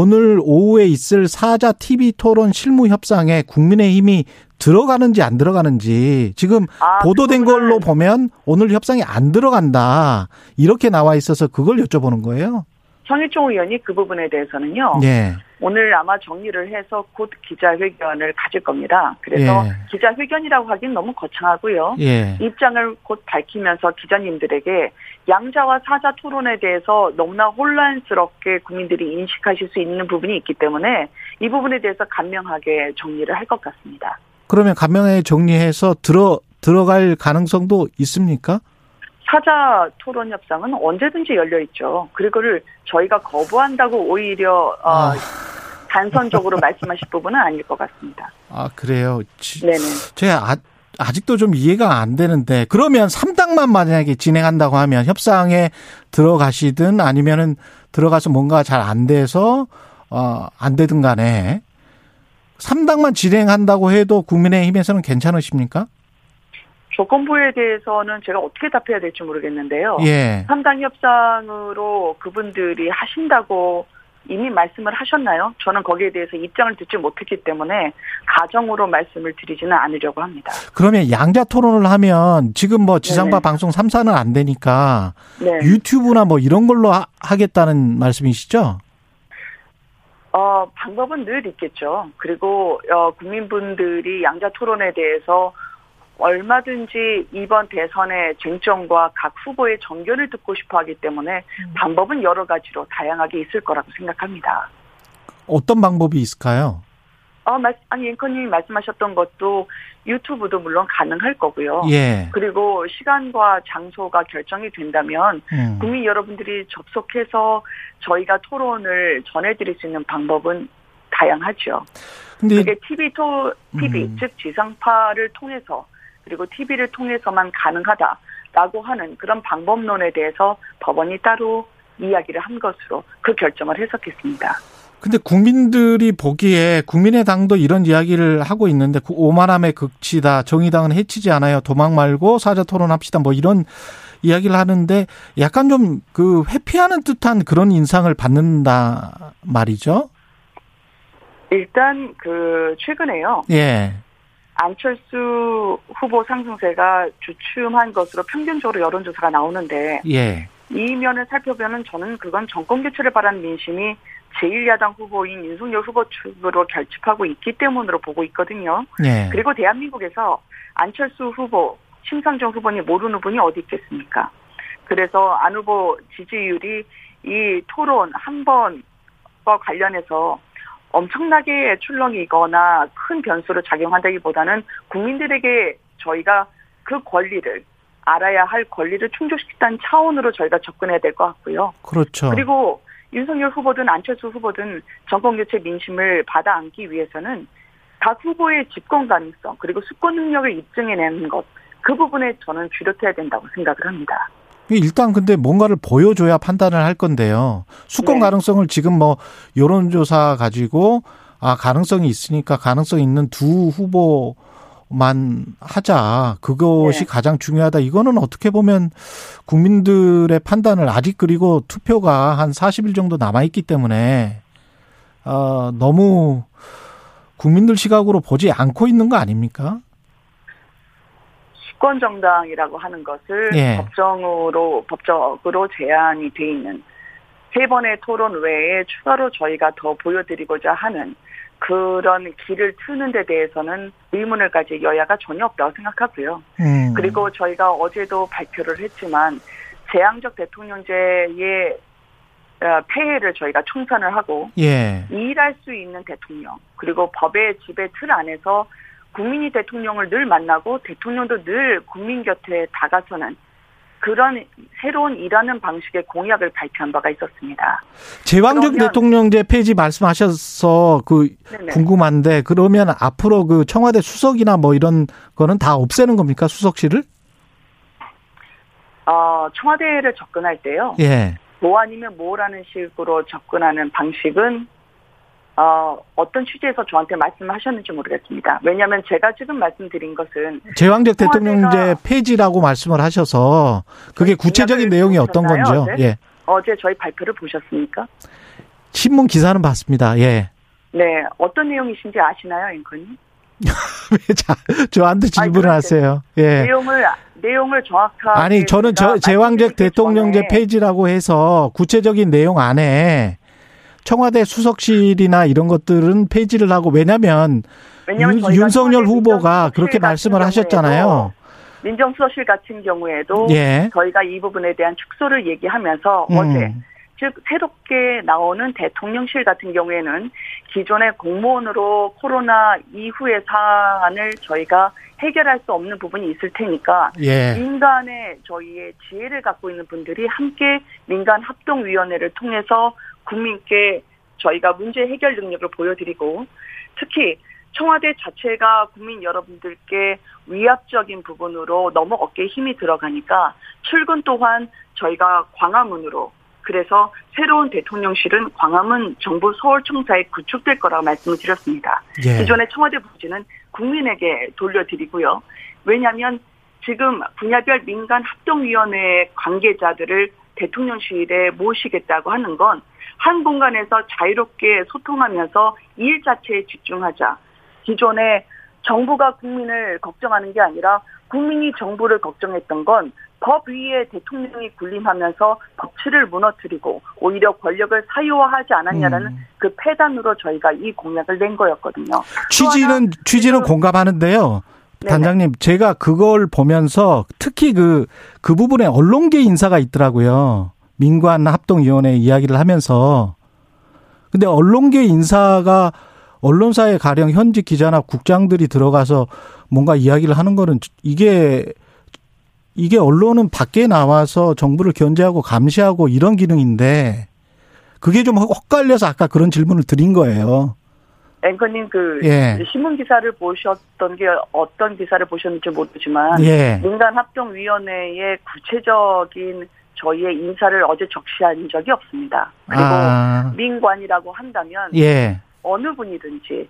오늘 오후에 있을 사자 TV 토론 실무 협상에 국민의힘이 들어가는지 안 들어가는지 지금
아,
보도된
그거는-
걸로 보면 오늘 협상이 안 들어간다. 이렇게 나와 있어서 그걸 여쭤보는 거예요.
성일종 의원이 그 부분에 대해서는요.
예.
오늘 아마 정리를 해서 곧 기자회견을 가질 겁니다. 그래서
예.
기자회견이라고 하긴 너무 거창하고요.
예.
입장을 곧 밝히면서 기자님들에게 양자와 사자 토론에 대해서 너무나 혼란스럽게 국민들이 인식하실 수 있는 부분이 있기 때문에 이 부분에 대해서 간명하게 정리를 할 것 같습니다.
그러면 감명에 정리해서 들어 들어갈 가능성도 있습니까?
사자 토론 협상은 언제든지 열려 있죠. 그리고를 저희가 거부한다고 오히려 어,
아.
단선적으로 말씀하실 부분은 아닐 것 같습니다.
아, 그래요. 지-
네네.
제가 아, 아직도 좀 이해가 안 되는데 그러면 3당만 만약에 진행한다고 하면 협상에 들어가시든 아니면은 들어가서 뭔가 잘 안 돼서 어, 안 되든 간에 3당만 진행한다고 해도 국민의힘에서는 괜찮으십니까?
조건부에 대해서는 제가 어떻게 답해야 될지 모르겠는데요.
예.
3당 협상으로 그분들이 하신다고 이미 말씀을 하셨나요? 저는 거기에 대해서 입장을 듣지 못했기 때문에 가정으로 말씀을 드리지는 않으려고 합니다.
그러면 양자 토론을 하면 지금 뭐 지상파
네네.
방송 3사는 안 되니까
네.
유튜브나 뭐 이런 걸로 하, 하겠다는 말씀이시죠?
어, 방법은 늘 있겠죠. 그리고 어, 국민분들이 양자 토론에 대해서 얼마든지 이번 대선의 쟁점과 각 후보의 정견을 듣고 싶어 하기 때문에 방법은 여러 가지로 다양하게 있을 거라고 생각합니다.
어떤 방법이 있을까요?
어, 말, 아니, 앵커님이 말씀하셨던 것도 유튜브도 물론 가능할 거고요.
예.
그리고 시간과 장소가 결정이 된다면
음.
국민 여러분들이 접속해서 저희가 토론을 전해드릴 수 있는 방법은 다양하죠.
근데
그게 TV 토 TV
음.
즉 지상파를 통해서 그리고 TV를 통해서만 가능하다라고 하는 그런 방법론에 대해서 법원이 따로 이야기를 한 것으로 그 결정을 해석했습니다.
근데 국민들이 보기에 국민의당도 이런 이야기를 하고 있는데 그 오만함의 극치다. 정의당은 해치지 않아요. 도망 말고 사자 토론합시다. 뭐 이런 이야기를 하는데 약간 좀 그 회피하는 듯한 그런 인상을 받는다 말이죠.
일단 그 최근에요.
예.
안철수 후보 상승세가 주춤한 것으로 평균적으로 여론조사가 나오는데
예.
이 면을 살펴보면 저는 그건 정권 교체를 바라는 민심이 제1야당 후보인 윤석열 후보 측으로 결집하고 있기 때문으로 보고 있거든요.
예.
그리고 대한민국에서 안철수 후보, 심상정 후보니 모르는 분이 어디 있겠습니까? 그래서 안 후보 지지율이 이 토론 한 번과 관련해서 엄청나게 출렁이거나 큰 변수로 작용한다기보다는 국민들에게 저희가 그 권리를 알아야 할 권리를 충족시키는 차원으로 저희가 접근해야 될 것 같고요.
그렇죠.
그리고 윤석열 후보든 안철수 후보든 정권 교체 민심을 받아 안기 위해서는 각 후보의 집권 가능성 그리고 수권 능력을 입증해내는 것 그 부분에 저는 주력해야 된다고 생각을 합니다.
일단 근데 뭔가를 보여줘야 판단을 할 건데요. 수권
네.
가능성을 지금 뭐 여론조사 가지고 아 가능성이 있으니까 가능성 있는 두 후보 만 하자. 그것이
네.
가장 중요하다. 이거는 어떻게 보면 국민들의 판단을 아직 그리고 투표가 한 40일 정도 남아 있기 때문에 어 너무 국민들 시각으로 보지 않고 있는 거 아닙니까?
수권 정당이라고 하는 것을
예.
법정으로 법적으로 제한이 돼 있는 세 번의 토론 외에 추가로 저희가 더 보여드리고자 하는 그런 길을 트는 데 대해서는 의문을 가질 여야가 전혀 없다고 생각하고요.
음.
그리고 저희가 어제도 발표를 했지만 재앙적 대통령제의 어, 폐해를 저희가 총선을 하고
예.
일할 수 있는 대통령 그리고 법의 지배 틀 안에서 국민이 대통령을 늘 만나고 대통령도 늘 국민 곁에 다가서는 그런 새로운 일하는 방식의 공약을 발표한 바가 있었습니다.
제왕적 대통령제 폐지 말씀하셔서 그
네네.
궁금한데 그러면 앞으로 그 청와대 수석이나 뭐 이런 거는 다 없애는 겁니까 수석실을?
어, 청와대를 접근할 때요.
예.
뭐 아니면 뭐라는 식으로 접근하는 방식은 어, 어떤 취지에서 저한테 말씀하셨는지 모르겠습니다. 왜냐하면 제가 지금 말씀드린 것은
제왕적 대통령제 폐지라고 말씀을 하셔서 그게
저희
구체적인 내용이 어떤 건지요?
어제?
예.
어제 저희 발표를 보셨습니까?
신문 기사는 봤습니다. 예.
네, 어떤 내용이신지 아시나요, 앵커님?
왜 자, 저한테 질문을 하세요? 예.
내용을 내용을 정확하게
아니 저는 저 제왕적 대통령제 폐지라고 해서 구체적인 내용 안에 청와대 수석실이나 이런 것들은 폐지를 하고 왜냐하면 윤-
청와대
후보가 그렇게 말씀을 하셨잖아요.
민정수석실 같은 경우에도
예.
저희가 이 부분에 대한 축소를 얘기하면서
음.
어제 즉 새롭게 나오는 대통령실 같은 경우에는 기존의 공무원으로 코로나 이후의 사안을 저희가 해결할 수 없는 부분이 있을 테니까
예.
민간의 저희의 지혜를 갖고 있는 분들이 함께 민간 합동위원회를 통해서 국민께 저희가 문제 해결 능력을 보여드리고 특히 청와대 자체가 국민 여러분들께 위압적인 부분으로 너무 어깨에 힘이 들어가니까 출근 또한 저희가 광화문으로 그래서 새로운 대통령실은 광화문 정부 서울청사에 구축될 거라고 말씀을 드렸습니다.
예.
기존의 청와대 부지는 국민에게 돌려드리고요. 왜냐하면 지금 분야별 민간 합동위원회 관계자들을 대통령실에 모시겠다고 하는 건 한 공간에서 자유롭게 소통하면서 일 자체에 집중하자. 기존에 정부가 국민을 걱정하는 게 아니라 국민이 정부를 걱정했던 건 법 위에 대통령이 군림하면서 법치를 무너뜨리고 오히려 권력을 사유화하지 않았냐라는
음.
그 패단으로 저희가 이 공약을 낸 거였거든요.
취지는 취지는 공감하는데요.
네네.
단장님, 제가 그걸 보면서 특히 그, 그 부분에 언론계 인사가 있더라고요. 민관 합동위원회 이야기를 하면서. 근데 언론계 인사가 언론사에 가령 현직 기자나 국장들이 들어가서 뭔가 이야기를 하는 거는 이게, 이게 언론은 밖에 나와서 정부를 견제하고 감시하고 이런 기능인데 그게 좀 헛갈려서 아까 그런 질문을 드린 거예요.
앵커님 그
예.
신문 기사를 보셨던 게 어떤 기사를 보셨는지 모르지만
예.
민간 합동 위원회의 구체적인 저희의 인사를 어제 적시한 적이 없습니다. 그리고
아,
민관이라고 한다면
예.
어느 분이든지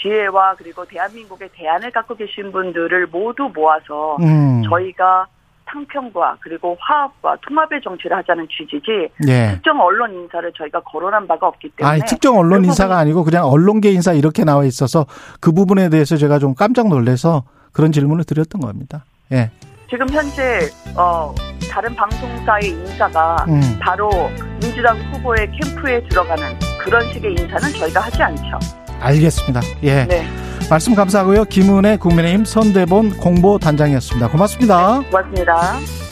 지혜와 그리고 대한민국의 대안을 갖고 계신 분들을 모두 모아서
음.
저희가 상평과 그리고 화합과 통합의 정치를 하자는 취지지
예.
특정 언론 인사를 저희가 거론한 바가 없기 때문에
아니 특정 언론
그
인사가 아니고 그냥 언론계 인사 이렇게 나와 있어서 그 부분에 대해서 제가 좀 깜짝 놀래서 그런 질문을 드렸던 겁니다. 예.
지금 현재 어 다른 방송사의 인사가
음.
바로 민주당 후보의 캠프에 들어가는 그런 식의 인사는 저희가 하지 않죠.
알겠습니다. 예.
네,
말씀 감사하고요. 김은혜 국민의힘 선대본 공보 단장이었습니다. 고맙습니다.
고맙습니다.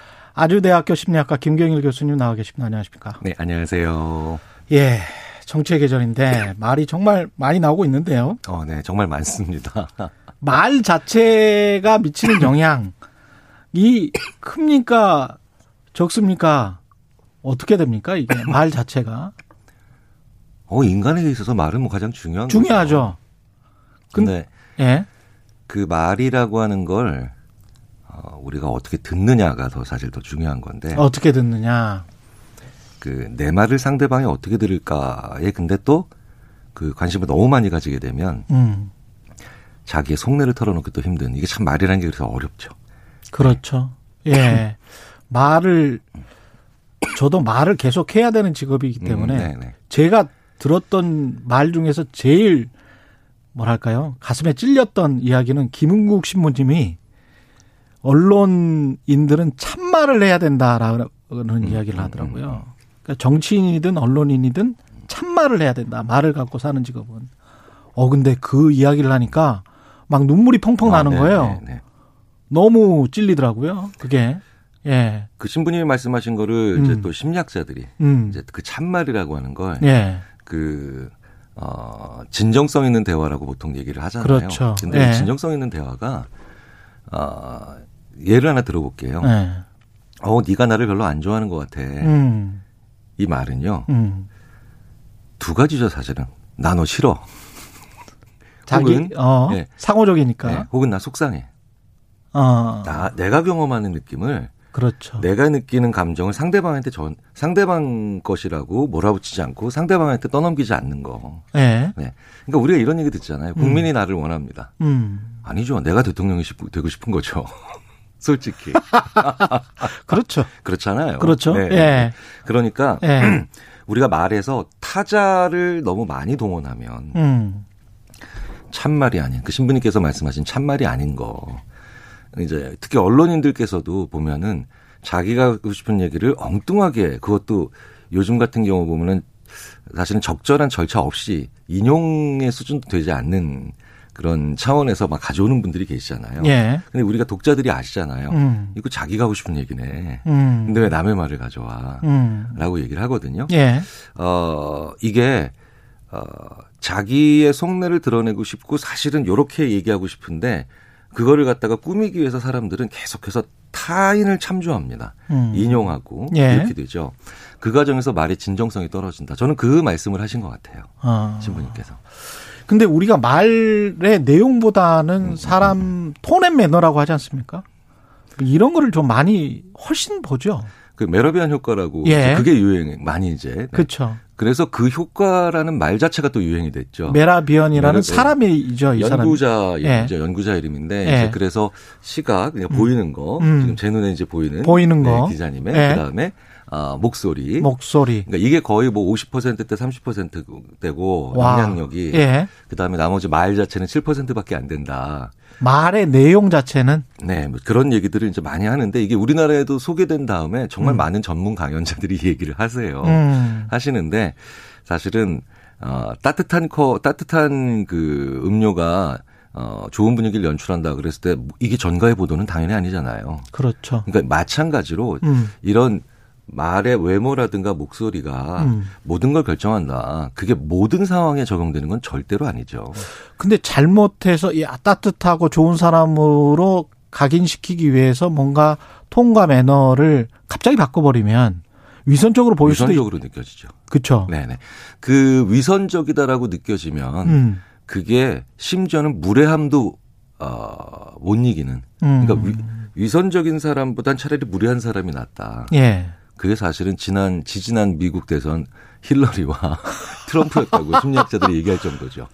아주대학교 심리학과 김경일 교수님 나와 계십니다. 안녕하십니까?
네, 안녕하세요.
예, 정치의 계절인데 말이 정말 많이 나오고 있는데요.
어, 네, 정말 많습니다.
말 자체가 미치는 영향이 큽니까? 적습니까? 어떻게 됩니까? 이게 말 자체가
어, 인간에게 있어서 말은 뭐 가장 중요한
중요하죠.
거죠. 근데
예,
그 말이라고 하는 걸 어, 우리가 어떻게 듣느냐가 더 사실 더 중요한 건데
어떻게 듣느냐.
그 내 말을 상대방이 어떻게 들을까에 근데 또 그 관심을 너무 많이 가지게 되면
음,
자기의 속내를 털어놓기도 힘든 이게 참 말이라는 게 그래서 어렵죠.
그렇죠. 예, 말을 저도 말을 계속 해야 되는 직업이기 때문에
음, 네네.
제가 들었던 말 중에서 제일 뭐랄까요 가슴에 찔렸던 이야기는 김은국 신부님이 언론인들은 참말을 해야 된다라는
음,
이야기를
음,
하더라고요. 그러니까 정치인이든 언론인이든 참말을 해야 된다. 말을 갖고 사는 직업은. 어 근데 그 이야기를 하니까 막 눈물이 펑펑
아,
나는
네,
거예요.
네, 네.
너무 찔리더라고요. 그게. 예.
그 신부님이 말씀하신 거를 이제
음.
또 심리학자들이
음.
이제 그 참말이라고 하는 걸
예.
그, 어, 진정성 있는 대화라고 보통 얘기를 하잖아요.
그렇죠.
근데
예.
진정성 있는 대화가, 어, 예를 하나 들어볼게요.
예.
어, 네가 나를 별로 안 좋아하는 것 같아.
음.
이 말은요,
음.
두 가지죠, 사실은. 나 너 싫어.
자기
혹은,
어
예.
상호적이니까.
네, 혹은 나 속상해.
어.
나, 내가 경험하는 느낌을,
그렇죠.
내가 느끼는 감정을 상대방한테 전, 상대방 것이라고 몰아붙이지 않고 상대방한테 떠넘기지 않는 거.
예.
네. 그러니까 우리가 이런 얘기 듣잖아요. 국민이 나를 원합니다.
음.
아니죠. 내가 대통령이 싶- 되고 싶은 거죠. 솔직히.
그렇죠.
그렇잖아요.
그렇죠.
네.
예.
그러니까
예.
우리가 말해서 타자를 너무 많이 동원하면
음.
참말이 아닌 그 신부님께서 말씀하신 참말이 아닌 거. 이제 특히 언론인들께서도 보면은 자기가 하고 싶은 얘기를 엉뚱하게 그것도 요즘 같은 경우 보면은 사실은 적절한 절차 없이 인용의 수준도 되지 않는 그런 차원에서 막 가져오는 분들이 계시잖아요.
예.
근데 우리가 독자들이 아시잖아요.
음.
이거 자기가 하고 싶은 얘기네.
음.
근데 왜 남의 말을 가져와?
음.
라고 얘기를 하거든요.
예.
어, 이게, 어, 자기의 속내를 드러내고 싶고 사실은 요렇게 얘기하고 싶은데 그거를 갖다가 꾸미기 위해서 사람들은 계속해서 타인을 참조합니다.
음.
인용하고
예.
이렇게 되죠. 그 과정에서 말의 진정성이 떨어진다. 저는 그 말씀을 하신 것 같아요.
어.
신부님께서.
근데 우리가 말의
음,
내용보다는 사람 tone and manner라고 하지 않습니까? 이런 거를 좀 많이 훨씬 보죠.
그 메라비언 효과라고
예.
그게 유행 많이 이제 네.
그렇죠.
그래서 그 효과라는 말 자체가 또 유행이 됐죠.
메라비언이라는
메라-
사람이죠.
연구자
예.
이름이죠. 연구자 이름인데
예.
이제 그래서 시각 그냥 보이는 거
음.
지금 제 눈에 이제 보이는
보이는 거.
네, 기자님의
예.
그다음에 아, 목소리.
목소리.
그러니까 이게 거의 뭐 50%대 30%대고
와.
영향력이
예.
그다음에 나머지 말 자체는 7%밖에 안 된다.
말의 내용 자체는
네, 뭐 그런 얘기들을 이제 많이 하는데 이게 우리나라에도 소개된 다음에 정말
음.
많은 전문 강연자들이 이 얘기를 하세요.
음.
하시는데 사실은 어 따뜻한 코 따뜻한 그 음료가 어 좋은 분위기를 연출한다 그랬을 때 이게 전가의 보도는 당연히 아니잖아요.
그렇죠.
그러니까 마찬가지로
음.
이런 말의 외모라든가 목소리가
음.
모든 걸 결정한다. 그게 모든 상황에 적용되는 건 절대로 아니죠.
근데 잘못해서 이 따뜻하고 좋은 사람으로 각인시키기 위해서 뭔가 톤과 매너를 갑자기 바꿔버리면 위선적으로 보일 수도 있
위선적으로 느껴지죠.
그렇죠.
네네. 그 위선적이다라고 느껴지면
음.
그게 심지어는 무례함도 어, 못 이기는.
음.
그러니까 위, 위선적인 사람보단 차라리 무례한 사람이 낫다.
예.
그게 사실은 지난 지지난 미국 대선 힐러리와 트럼프였다고 심리학자들이 얘기할 정도죠.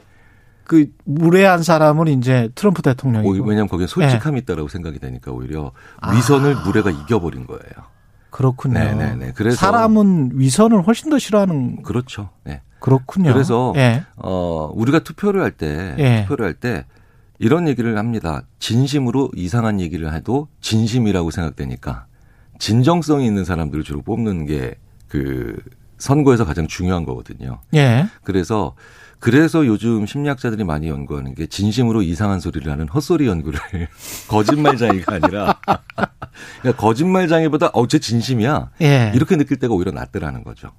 그 무례한 사람은 이제 트럼프 대통령이고.
왜냐하면 거기에 솔직함이
예.
있다라고 생각이 되니까 오히려
아.
위선을 무례가 이겨버린 거예요.
그렇군요.
네네네. 그래서
사람은 위선을 훨씬 더 싫어하는
그렇죠. 네.
그렇군요.
그래서
예.
어 우리가 투표를 할때
예.
투표를 할 때 이런 얘기를 합니다. 진심으로 이상한 얘기를 해도 진심이라고 생각되니까 진정성이 있는 사람들을 주로 뽑는 게 그 선거에서 가장 중요한 거거든요.
예.
그래서 그래서 요즘 심리학자들이 많이 연구하는 게 진심으로 이상한 소리를 하는 헛소리 연구를 거짓말장애가 아니라 그러니까 거짓말장애보다 어제 진심이야
예.
이렇게 느낄 때가 오히려 낫더라는 거죠.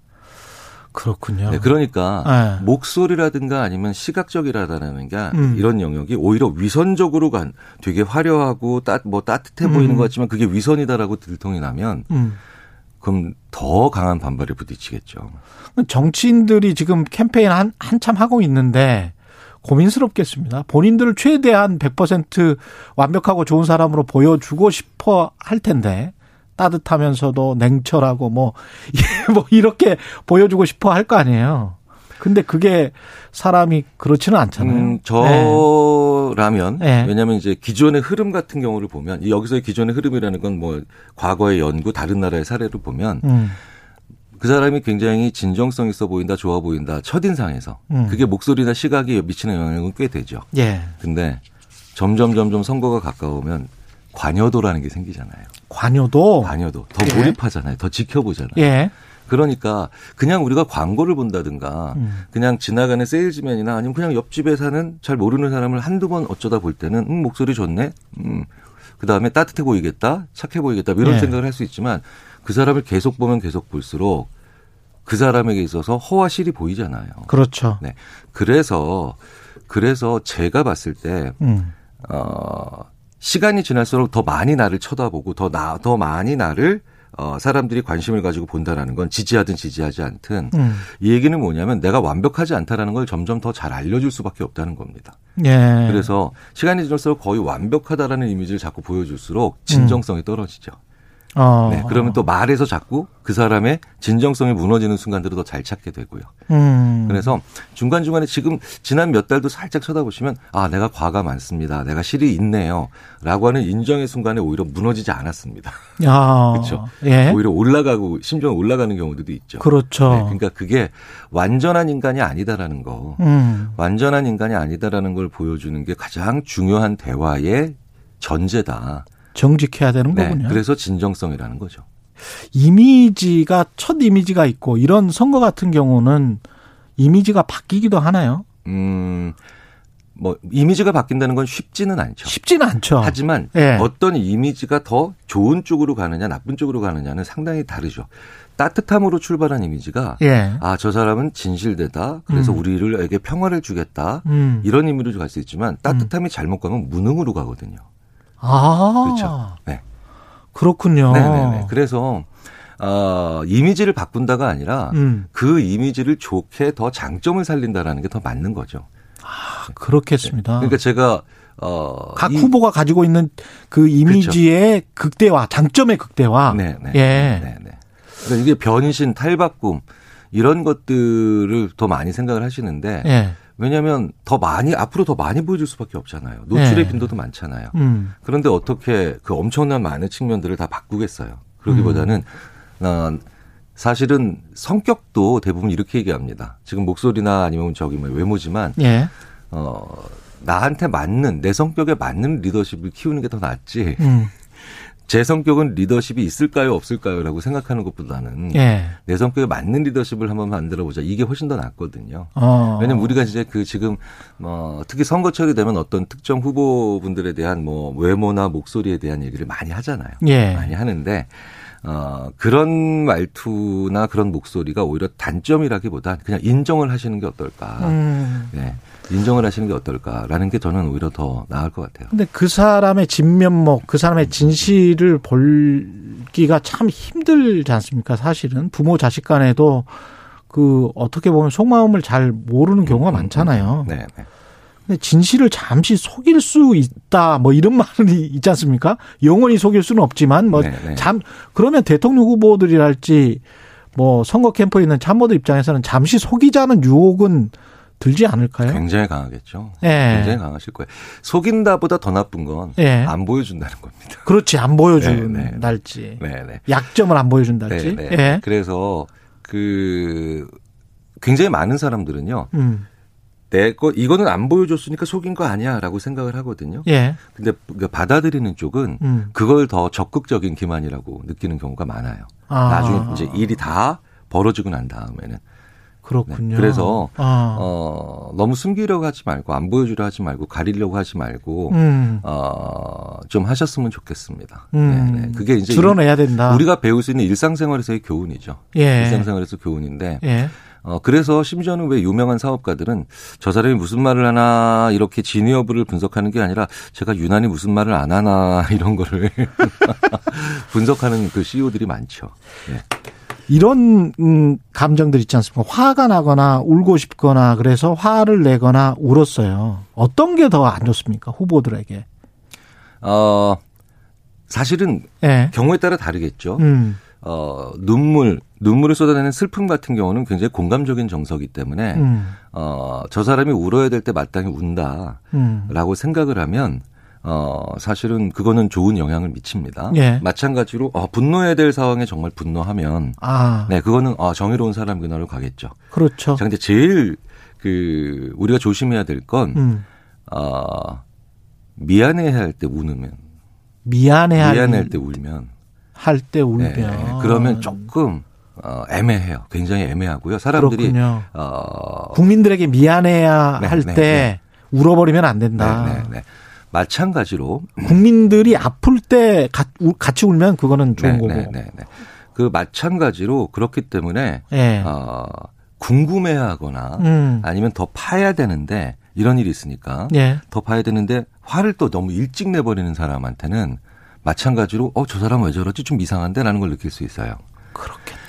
그렇군요.
네, 그러니까
예.
목소리라든가 아니면 시각적이라다는 게
음.
이런 영역이 오히려 위선적으로 간 되게 화려하고 따, 뭐 따뜻해 보이는
음.
것 같지만 그게 위선이다라고 들통이 나면
음.
그럼 더 강한 반발에 부딪히겠죠.
정치인들이 지금 캠페인 한, 한참 하고 있는데 고민스럽겠습니다. 본인들을 최대한 100% 완벽하고 좋은 사람으로 보여주고 싶어 할 텐데 따뜻하면서도 냉철하고 뭐, 뭐 이렇게 보여주고 싶어 할 거 아니에요. 근데 그게 사람이 그렇지는 않잖아요.
음,
네.
저라면
네.
왜냐하면 이제 기존의 흐름 같은 경우를 보면 이 여기서의 기존의 흐름이라는 건 뭐 과거의 연구 다른 나라의 사례를 보면
음,
그 사람이 굉장히 진정성 있어 보인다 좋아 보인다 첫인상에서
음.
그게 목소리나 시각에 미치는 영향은 꽤 되죠.
예.
근데 점점 점점 선거가 가까우면 관여도라는 게 생기잖아요.
관여도.
관여도 더
예.
몰입하잖아요. 더 지켜보잖아요.
예.
그러니까 그냥 우리가 광고를 본다든가
음.
그냥 지나가는 세일즈맨이나 아니면 그냥 옆집에 사는 잘 모르는 사람을 한두 번 어쩌다 볼 때는 음, 목소리 좋네. 음. 그다음에 따뜻해 보이겠다. 착해 보이겠다. 뭐 이런
네.
생각을 할 수 있지만 그 사람을 계속 보면 계속 볼수록 그 사람에게 있어서 허와 실이 보이잖아요.
그렇죠.
네. 그래서 그래서 제가 봤을 때
음.
어, 시간이 지날수록 더 많이 나를 쳐다보고 더 나, 더 많이 나를 어, 사람들이 관심을 가지고 본다라는 건 지지하든 지지하지 않든
음.
이 얘기는 뭐냐면 내가 완벽하지 않다라는 걸 점점 더 잘 알려줄 수밖에 없다는 겁니다.
예.
그래서 시간이 지날수록 거의 완벽하다라는 이미지를 자꾸 보여줄수록 진정성이 떨어지죠.
어.
네, 그러면 또 말에서 자꾸 그 사람의 진정성이 무너지는 순간들을 더 잘 찾게 되고요.
음.
그래서 중간중간에 지금 지난 몇 달도 살짝 쳐다보시면 아, 내가 과가 많습니다. 내가 실이 있네요. 라고 하는 인정의 순간에 오히려 무너지지 않았습니다.
야.
그렇죠.
예.
오히려 올라가고 심지어 올라가는 경우들도 있죠.
그렇죠.
네, 그러니까 그게 완전한 인간이 아니다라는 거.
음.
완전한 인간이 아니다라는 걸 보여주는 게 가장 중요한 대화의 전제다.
정직해야 되는
네,
거군요.
그래서 진정성이라는 거죠.
이미지가 첫 이미지가 있고 이런 선거 같은 경우는 이미지가 바뀌기도 하나요?
음, 뭐 이미지가 바뀐다는 건 쉽지는 않죠.
쉽지는 않죠.
하지만
예.
어떤 이미지가 더 좋은 쪽으로 가느냐 나쁜 쪽으로 가느냐는 상당히 다르죠. 따뜻함으로 출발한 이미지가
예.
아저 사람은 진실되다. 그래서
음.
우리를에게 평화를 주겠다.
음.
이런 의미로 갈 수 있지만 따뜻함이 잘못 가면 무능으로 가거든요.
아.
그렇죠. 네.
그렇군요.
네네네. 그래서 어, 이미지를 바꾼다가 아니라
음.
그 이미지를 좋게 더 장점을 살린다라는 게 더 맞는 거죠.
그렇겠습니다.
그러니까 제가 어,
각
이-
후보가 가지고 있는 그 이미지의 극대화, 장점의 극대화.
네, 네.
예.
네, 네. 그러니까 이게 변신, 탈바꿈 이런 것들을 더 많이 생각을 하시는데
예.
왜냐하면 더 많이 앞으로 더 많이 보여줄 수밖에 없잖아요. 노출의
네.
빈도도 많잖아요.
음.
그런데 어떻게 그 엄청난 많은 측면들을 다 바꾸겠어요? 그러기보다는
음.
어, 사실은 성격도 대부분 이렇게 얘기합니다. 지금 목소리나 아니면 저기 뭐 외모지만
예.
어 나한테 맞는 내 성격에 맞는 리더십을 키우는 게 더 낫지.
음.
제 성격은 리더십이 있을까요, 없을까요?라고 생각하는 것보다는
예.
내 성격에 맞는 리더십을 한번 만들어 보자. 이게 훨씬 더 낫거든요.
어.
왜냐면 우리가 이제 그 지금 뭐 특히 선거철이 되면 어떤 특정 후보분들에 대한 뭐 외모나 목소리에 대한 얘기를 많이 하잖아요.
예.
많이 하는데 어 그런 말투나 그런 목소리가 오히려 단점이라기보단 그냥 인정을 하시는 게 어떨까.
음.
네. 인정을 하시는 게 어떨까라는 게 저는 오히려 더 나을 것 같아요.
근데 그 사람의 진면목, 그 사람의 진실을 볼기가 참 힘들지 않습니까? 사실은 부모 자식 간에도 그 어떻게 보면 속마음을 잘 모르는 경우가 많잖아요.
네, 네.
진실을 잠시 속일 수 있다, 뭐 이런 말이 있지 않습니까? 영원히 속일 수는 없지만 뭐
네, 네.
잠 그러면 대통령 후보들이랄지 뭐 선거 캠프에 있는 참모들 입장에서는 잠시 속이자는 유혹은 들지 않을까요?
굉장히 강하겠죠.
예.
굉장히 강하실 거예요. 속인다보다 더 나쁜 건안
예.
보여준다는 겁니다.
그렇지 안 보여준
네, 네.
날지. 약점을 안 보여준달지.
네, 네.
예.
그래서 그 굉장히 많은 사람들은요.
음.
내 거 이거는 안 보여줬으니까 속인 거 아니야라고 생각을 하거든요.
예.
근데 그 받아들이는 쪽은
음.
그걸 더 적극적인 기만이라고 느끼는 경우가 많아요.
아.
나중에 이제 일이 다 벌어지고 난 다음에는
그렇군요.
네. 그래서
아.
어 너무 숨기려고 하지 말고 안 보여주려 하지 말고 가리려고 하지 말고
음.
어좀 하셨으면 좋겠습니다.
음.
네, 네. 그게 이제
드러내야 된다.
우리가 배울 수 있는 일상생활에서의 교훈이죠.
예.
일상생활에서 교훈인데
예.
어, 그래서 심지어는 왜 유명한 사업가들은 저 사람이 무슨 말을 하나 이렇게 진위 여부를 분석하는 게 아니라 제가 유난히 무슨 말을 안 하나 이런 거를 분석하는 그 CEO들이 많죠. 예.
이런 음, 감정들 있지 않습니까? 화가 나거나 울고 싶거나 그래서 화를 내거나 울었어요. 어떤 게 더 안 좋습니까? 후보들에게.
어, 사실은
예.
경우에 따라 다르겠죠.
음.
어, 눈물, 눈물을 쏟아내는 슬픔 같은 경우는 굉장히 공감적인 정서이기 때문에
음.
어, 저 사람이 울어야 될 때 마땅히 운다라고
음.
생각을 하면 어, 사실은 그거는 좋은 영향을 미칩니다.
예.
마찬가지로 어, 분노해야 될 상황에 정말 분노하면
아.
네, 그거는 어, 정의로운 사람 그날로 가겠죠.
그렇죠.
자, 근데 제일 그 우리가 조심해야 될건
음.
어, 미안해야 할 때 우는
미안해 할
미안할 때 울면
할 때 울면
네, 그러면 조금 어, 애매해요. 굉장히 애매하고요. 사람들이
그렇군요.
어,
국민들에게 미안해야
네,
할
네,
때
네.
울어버리면 안 된다.
네, 네, 네. 마찬가지로
국민들이 아플 때 같이 울면 그거는 좋은
네,
거고.
네, 네, 네. 그 마찬가지로 그렇기 때문에
예.
어, 궁금해하거나
음.
아니면 더 파야 되는데 이런 일이 있으니까
예.
더 봐야 되는데 화를 또 너무 일찍 내버리는 사람한테는 마찬가지로 어 저 사람 왜 저러지 좀 이상한데라는 걸 느낄 수 있어요.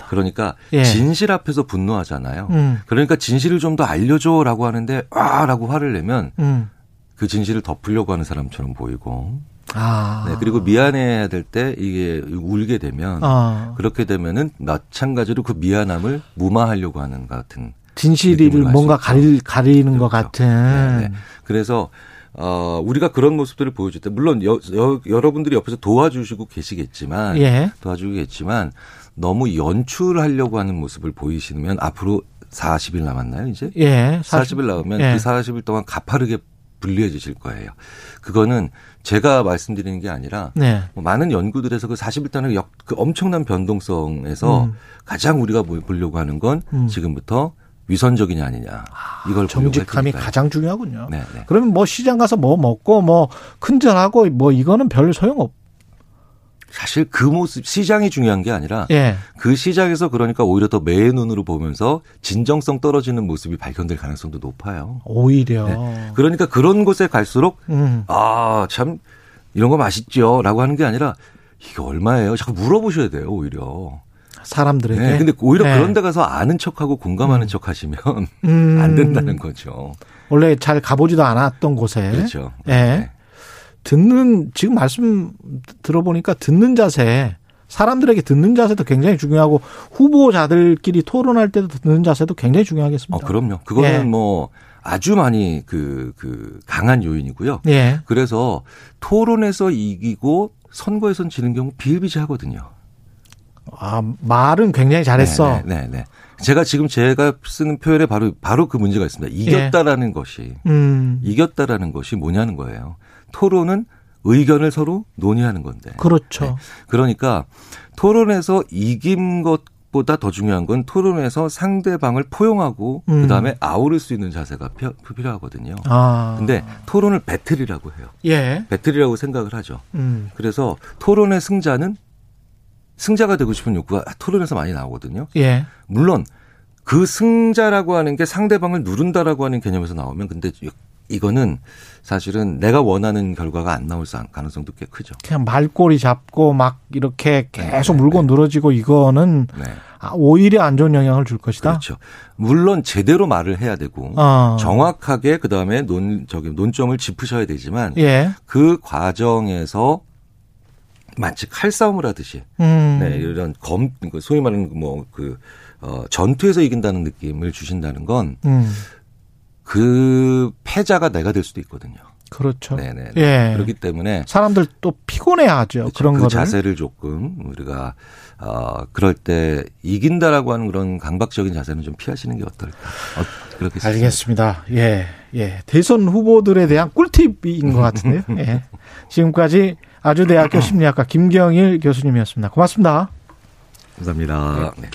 그러니까
예.
진실 앞에서 분노하잖아요.
음.
그러니까 진실을 좀 더 알려줘라고 하는데 아라고 화를 내면
음.
그 진실을 덮으려고 하는 사람처럼 보이고
아.
네, 그리고 미안해야 될 때 이게 울게 되면
아.
그렇게 되면은 마찬가지로 그 미안함을 무마하려고 하는 것 같은
진실을 뭔가. 가리, 가리는 것
그렇죠.
같은.
네, 네. 그래서 어 우리가 그런 모습들을 보여줄 때 물론 여, 여, 여 러분들이 옆에서 도와주시고 계시겠지만
예.
도와주겠지만 너무 연출하려고 하는 모습을 보이시면 앞으로 40일 남았나요 이제?
예.
40 일 남으면
예.
그 40일 동안 가파르게 불리해지실 거예요. 그거는 제가 말씀드리는 게 아니라
네.
뭐 많은 연구들에서 그 40일 동안의 역, 그 엄청난 변동성에서
음.
가장 우리가 보- 보려고 하는 건
음.
지금부터 위선적이냐 아니냐 이걸 보려고 할
정직함이. 가장 중요하군요.
네, 네.
그러면 뭐 시장 가서 뭐 먹고 뭐 큰절하고 뭐 이거는 별 소용 없.
사실 그 모습 시장이 중요한 게 아니라
예.
그 시장에서 그러니까 오히려 더 매의 눈으로 보면서 진정성 떨어지는 모습이 발견될 가능성도 높아요.
오히려.
네. 그러니까 그런 곳에 갈수록
음.
아참 이런 거 맛있죠라고 하는 게 아니라 이게 얼마예요? 자꾸 물어보셔야 돼요 오히려.
사람들에게.
네, 근데 오히려
네.
그런 데 가서 아는 척하고 공감하는 척하시면
음.
안 된다는 거죠.
원래 잘 가보지도 않았던 곳에.
그렇죠.
예.
네.
듣는 지금 말씀 들어보니까 듣는 자세 사람들에게 듣는 자세도 굉장히 중요하고 후보자들끼리 토론할 때도 듣는 자세도 굉장히 중요하겠습니다.
어, 그럼요. 그거는
예.
뭐 아주 많이 그, 그 강한 요인이고요.
예.
그래서 토론에서 이기고 선거에선 지는 경우 비일비재하거든요.
아, 말은 굉장히 잘했어.
네, 네, 네, 네. 제가 지금 제가 쓰는 표현에 바로 바로 그 문제가 있습니다. 이겼다라는 것이
음.
이겼다라는 것이 뭐냐는 거예요. 토론은 의견을 서로 논의하는 건데.
그렇죠.
네. 그러니까 토론에서 이긴 것 보다 더 중요한 건 토론에서 상대방을 포용하고
음.
그다음에 아우를 수 있는 자세가 피- 필요하거든요.
아.
근데 토론을 배틀이라고 해요.
예.
배틀이라고 생각을 하죠.
음.
그래서 토론의 승자는 승자가 되고 싶은 욕구가 토론에서 많이 나오거든요.
예.
물론 그 승자라고 하는 게 상대방을 누른다라고 하는 개념에서 나오면 근데 이거는 사실은 내가 원하는 결과가 안 나올 가능성도 꽤 크죠.
그냥 말꼬리 잡고 막 이렇게 계속
네,
물고
네.
늘어지고 이거는
네.
아, 오히려 안 좋은 영향을 줄 것이다.
그렇죠. 물론 제대로 말을 해야 되고
어.
정확하게 그 다음에 논 저기 논점을 짚으셔야 되지만
예.
그 과정에서 마치 칼싸움을 하듯이
음.
네, 이런 검 소위 말하는 뭐그 어, 전투에서 이긴다는 느낌을 주신다는 건
음.
그 패자가 내가 될 수도 있거든요.
그렇죠.
네네.
예.
그렇기 때문에
사람들 또 피곤해하죠.
그렇죠.
그런
그
거를.
자세를 조금 우리가 어 그럴 때 이긴다라고 하는 그런 강박적인 자세는 좀 피하시는 게 어떨까? 어, 그렇게.
알겠습니다. 예, 예. 대선 후보들에 대한 꿀팁인 것 같은데요. 예. 지금까지 아주대학교 심리학과 김경일 교수님이었습니다. 고맙습니다.
감사합니다. 네.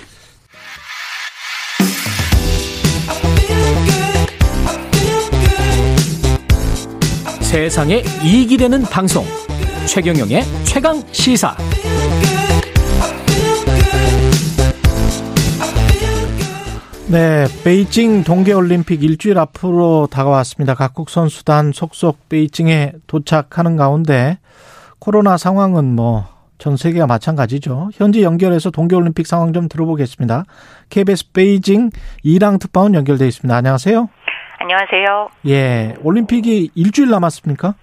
세상에 이익이 되는 방송 최경영의 최강 시사
네, 베이징 동계올림픽 일주일 앞으로 다가왔습니다. 각국 선수단 속속 베이징에 도착하는 가운데 코로나 상황은 뭐 전 세계가 마찬가지죠. 현지 연결해서 동계올림픽 상황 좀 들어보겠습니다. KBS 베이징 이랑 특파원 연결돼 있습니다. 안녕하세요.
안녕하세요.
예, 올림픽이 일주일 남았습니까?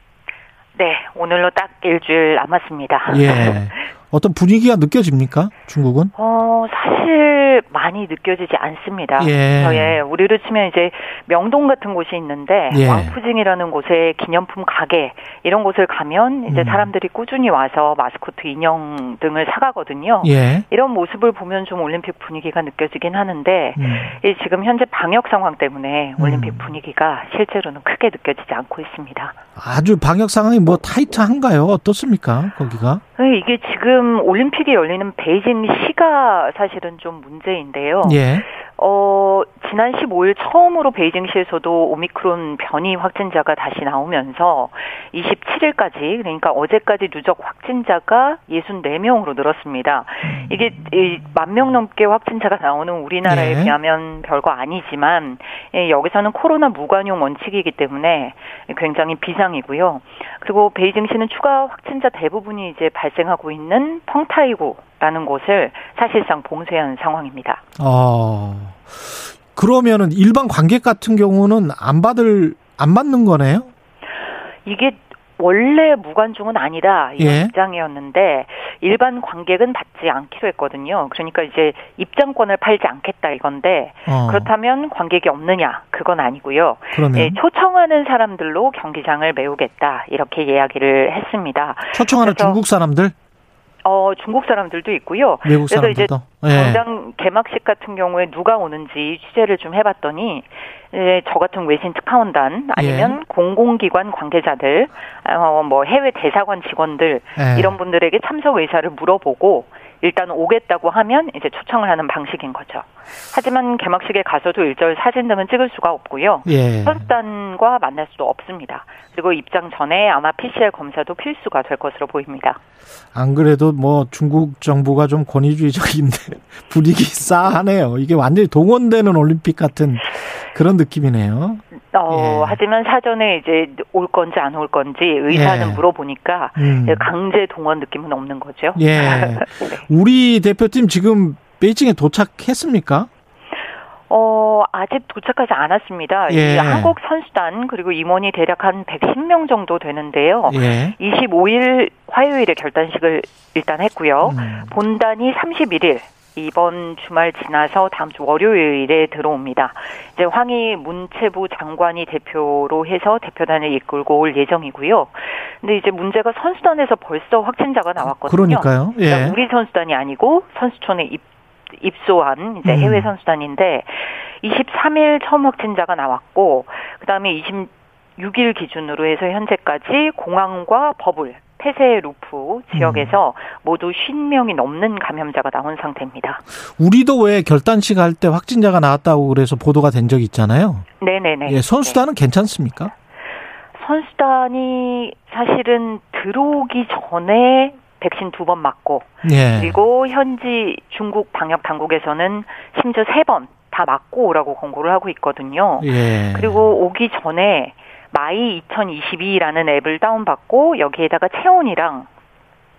네, 오늘로 딱 일주일 남았습니다.
예. 어떤 분위기가 느껴집니까? 중국은?
어, 사실 많이 느껴지지 않습니다.
예.
어, 예, 우리로 치면 이제 명동 같은 곳이 있는데
예.
왕푸징이라는 곳에 기념품 가게 이런 곳을 가면 이제
음.
사람들이 꾸준히 와서 마스코트 인형 등을 사가거든요.
예.
이런 모습을 보면 좀 올림픽 분위기가 느껴지긴 하는데
음.
이 지금 현재 방역 상황 때문에 올림픽
음.
분위기가 실제로는 크게 느껴지지 않고 있습니다.
아주 방역 상황이 뭐 타이트한가요? 어떻습니까? 거기가?
네, 이게 지금 지금 올림픽이 열리는 베이징 시가 사실은 좀 문제인데요.
예.
어, 지난 15일 처음으로 베이징시에서도 오미크론 변이 확진자가 다시 나오면서 27일까지 그러니까 어제까지 누적 확진자가 64명으로 늘었습니다. 이게 만 명 넘게 확진자가 나오는 우리나라에
예.
비하면 별거 아니지만 예, 여기서는 코로나 무관용 원칙이기 때문에 굉장히 비상이고요. 그리고 베이징시는 추가 확진자 대부분이 이제 발생하고 있는 펑타이구 라는 곳을 사실상 봉쇄한 상황입니다.
어. 그러면은 일반 관객 같은 경우는 안 받을 안 받는 거네요?
이게 원래 무관중은 아니다 이런
예.
입장이었는데 일반 관객은 받지 않기로 했거든요. 그러니까 이제 입장권을 팔지 않겠다 이건데
어.
그렇다면 관객이 없느냐 그건 아니고요. 예, 초청하는 사람들로 경기장을 메우겠다 이렇게 이야기를 했습니다.
초청하는 중국 사람들,
어 중국 사람들도 있고요.
외국
그래서 이제
사람들도. 예.
당장 개막식 같은 경우에 누가 오는지 취재를 좀 해봤더니 예, 저 같은 외신 특파원단 아니면
예.
공공기관 관계자들, 어, 뭐 해외 대사관 직원들
예.
이런 분들에게 참석 의사를 물어보고 일단 오겠다고 하면 이제 초청을 하는 방식인 거죠. 하지만 개막식에 가서도 일절 사진 등은 찍을 수가 없고요.
예.
선수단과 만날 수도 없습니다. 그리고 입장 전에 아마 PCR 검사도 필수가 될 것으로 보입니다.
안 그래도 뭐 중국 정부가 좀 권위주의적인데 분위기 싸하네요. 이게 완전히 동원되는 올림픽 같은 그런 느낌이네요.
어,
예.
하지만 사전에 이제 올 건지 안 올 건지 의사는
예.
물어보니까
음.
강제 동원 느낌은 없는 거죠.
예.
네.
우리 대표팀 지금 베이징에 도착했습니까?
어, 아직 도착하지 않았습니다.
예.
이 한국 선수단 그리고 임원이 대략 한 110명 정도 되는데요.
예.
25일 화요일에 결단식을 일단 했고요.
음.
본단이 31일 이번 주말 지나서 다음 주 월요일에 들어옵니다. 이제 황희 문체부 장관이 대표로 해서 대표단을 이끌고 올 예정이고요. 근데 이제 문제가 선수단에서 벌써 확진자가 나왔거든요.
그러니까요. 예.
그러니까 우리 선수단이 아니고 선수촌에 입, 입소한 이제
음.
해외 선수단인데 23일 처음 확진자가 나왔고 그다음에 26일 기준으로 해서 현재까지 공항과 버블 폐쇄 루프 지역에서
음.
모두 50명이 넘는 감염자가 나온 상태입니다.
우리도 왜 결단식 할 때 확진자가 나왔다고 그래서 보도가 된 적이 있잖아요.
네네네.
예, 선수단은 괜찮습니까?
선수단이 사실은 들어오기 전에 백신 두 번 맞고
예.
그리고 현지 중국 방역 당국에서는 심지어 세 번 다 맞고 오라고 권고를 하고 있거든요.
예.
그리고 오기 전에 My 2022라는 앱을 다운받고 여기에다가 체온이랑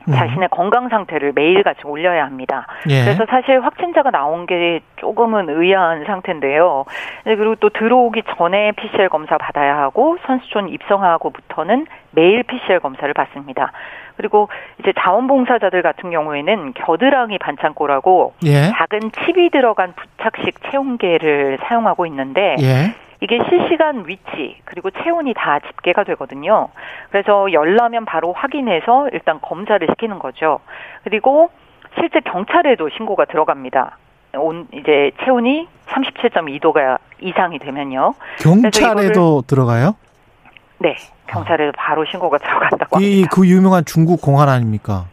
음.
자신의 건강 상태를 매일 같이 올려야 합니다.
예.
그래서 사실 확진자가 나온 게 조금은 의아한 상태인데요. 네, 그리고 또 들어오기 전에 PCR 검사 받아야 하고 선수촌 입성하고부터는 매일 PCR 검사를 받습니다. 그리고 이제 자원봉사자들 같은 경우에는 겨드랑이 반창고라고
예.
작은 칩이 들어간 부착식 체온계를 사용하고 있는데
예.
이게 실시간 위치 그리고 체온이 다 집계가 되거든요. 그래서 열 나면 바로 확인해서 일단 검사를 시키는 거죠. 그리고 실제 경찰에도 신고가 들어갑니다. 온 이제 체온이 37.2도가 이상이 되면요.
경찰에도 들어가요?
네, 경찰에도 바로 신고가 들어간다고
이
합니다.
그 유명한 중국 공안 아닙니까?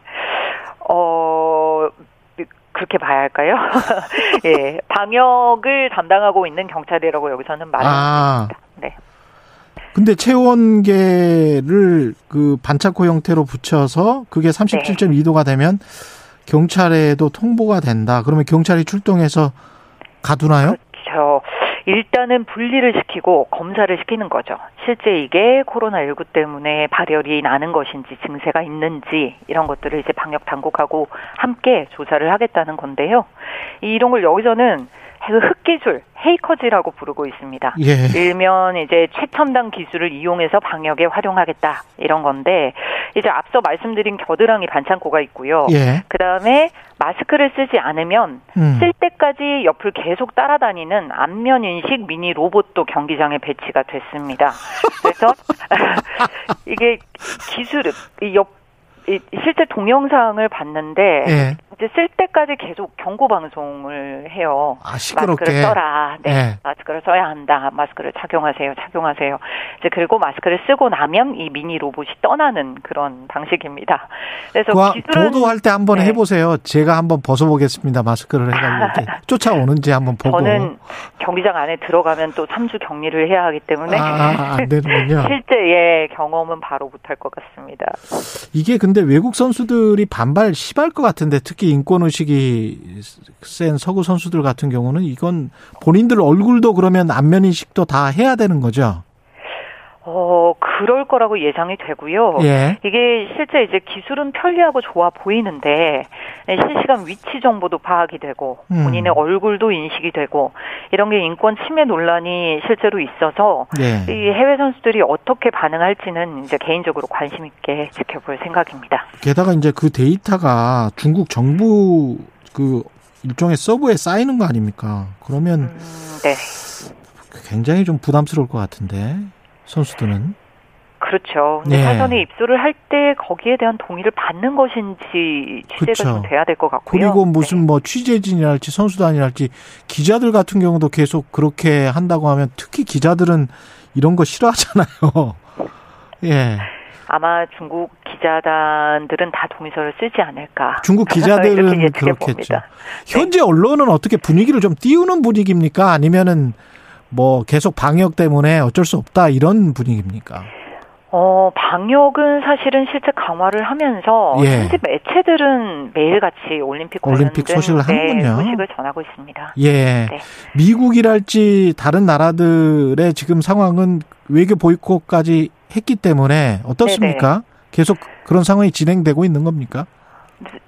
어 그렇게 봐야 할까요? 예, 방역을 담당하고 있는 경찰이라고 여기서는 말을
아.
합니다. 네.
근데 체온계를 그 반창고 형태로 붙여서 그게 37.2도가 되면 경찰에도 통보가 된다. 그러면 경찰이 출동해서 가두나요?
그렇죠. 일단은 분리를 시키고 검사를 시키는 거죠. 실제 이게 코로나19 때문에 발열이 나는 것인지 증세가 있는지 이런 것들을 이제 방역 당국하고 함께 조사를 하겠다는 건데요. 이런 걸 여기서는 흑기술, 헤이커즈라고 부르고 있습니다.
예.
일면 이제 최첨단 기술을 이용해서 방역에 활용하겠다 이런 건데 이제 앞서 말씀드린 겨드랑이 반창고가 있고요.
예.
그 다음에 마스크를 쓰지 않으면
음.
쓸 때까지 옆을 계속 따라다니는 안면 인식 미니 로봇도 경기장에 배치가 됐습니다. 그래서 이게 기술, 이옆 이- 실제 동영상을 봤는데
예.
이제 쓸 때까지 계속 경고 방송을 해요.
아, 시끄럽게.
마스크를 써라. 네.
예.
마스크를 써야 한다. 마스크를 착용하세요. 착용하세요. 이제 그리고 마스크를 쓰고 나면 이 미니 로봇이 떠나는 그런 방식입니다. 그래서
그
기술은
보도할 때 한번
네.
해보세요. 제가 한번 벗어보겠습니다. 마스크를 해가지고 쫓아오는지 한번 보고.
저는 경기장 안에 들어가면 또 3주 격리를 해야 하기 때문에
아, 아, 안 되는군요.
실제의 경험은 바로 못할 것 같습니다.
이게 근데 외국 선수들이 반발 심할 것 같은데 특히 인권 의식이 센 서구 선수들 같은 경우는 이건 본인들 얼굴도 그러면 안면 인식도 다 해야 되는 거죠.
어, 그럴 거라고 예상이 되고요.
예.
이게 실제 이제 기술은 편리하고 좋아 보이는데 실시간 위치 정보도 파악이 되고
음.
본인의 얼굴도 인식이 되고 이런 게 인권 침해 논란이 실제로 있어서
예.
이 해외 선수들이 어떻게 반응할지는 이제 개인적으로 관심 있게 지켜볼 생각입니다.
게다가 이제 그 데이터가 중국 정부 그 일종의 서버에 쌓이는 거 아닙니까? 그러면
음, 네.
굉장히 좀 부담스러울 것 같은데 선수들은
그렇죠. 근데
예.
사전에 입소를 할 때 거기에 대한 동의를 받는 것인지 취재가
그쵸.
좀 돼야 될 것 같고요.
그리고 무슨 뭐 취재진이랄지 선수단이랄지 기자들 같은 경우도 계속 그렇게 한다고 하면 특히 기자들은 이런 거 싫어하잖아요. 예.
아마 중국 기자단들은 다 동의서를 쓰지 않을까.
중국 기자들은 그렇겠죠.
봅니다.
현재 언론은 어떻게 분위기를 좀 띄우는 분위기입니까? 아니면은 뭐 계속 방역 때문에 어쩔 수 없다 이런 분위기입니까?
어, 방역은 사실은 실제 강화를 하면서
예.
현지 매체들은 매일같이 올림픽
올림픽 소식을
네,
하는군요.
소식을 전하고 있습니다.
예.
네.
미국이랄지 다른 나라들의 지금 상황은 외교 보이콧까지 했기 때문에 어떻습니까? 계속 그런 상황이 진행되고 있는 겁니까?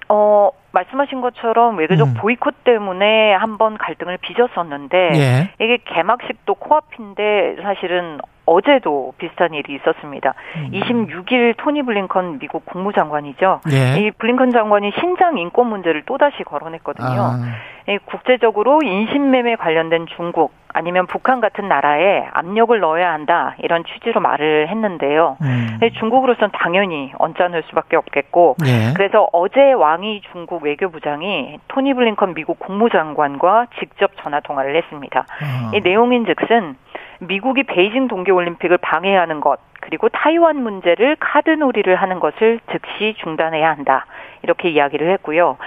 어, 말씀하신 것처럼 외교적
음.
보이콧 때문에 한번 갈등을 빚었었는데
예.
이게 개막식도 코앞인데 사실은 어제도 비슷한 일이 있었습니다.
음.
26일 토니 블링컨 미국 국무장관이죠.
예.
이 블링컨 장관이 신장 인권 문제를 또다시 거론했거든요.
아,
이 국제적으로 인신매매 관련된 중국 아니면 북한 같은 나라에 압력을 넣어야 한다 이런 취지로 말을 했는데요.
음.
중국으로선 당연히 언짢을 수밖에 없겠고
예.
그래서 어제 왕이 중국 외교부장이 토니 블링컨 미국 국무장관과 직접 전화 통화를 했습니다.
아.
이 내용인즉슨 미국이 베이징 동계올림픽을 방해하는 것 그리고 타이완 문제를 카드놀이를 하는 것을 즉시 중단해야 한다 이렇게 이야기를 했고요.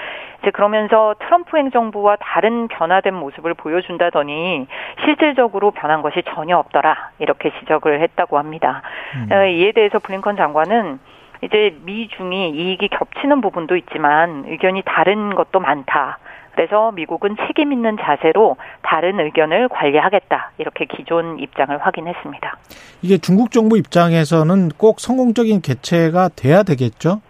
이제 그러면서 트럼프 행정부와 다른 변화된 모습을 보여준다더니 실질적으로 변한 것이 전혀 없더라 이렇게 지적을 했다고 합니다.
음.
어, 이에 대해서 블링컨 장관은 이제 미중이 이익이 겹치는 부분도 있지만 의견이 다른 것도 많다. 그래서 미국은 책임 있는 자세로 다른 의견을 관리하겠다. 이렇게 기존 입장을 확인했습니다.
이게 중국 정부 입장에서는 꼭 성공적인 개최가 돼야 되겠죠?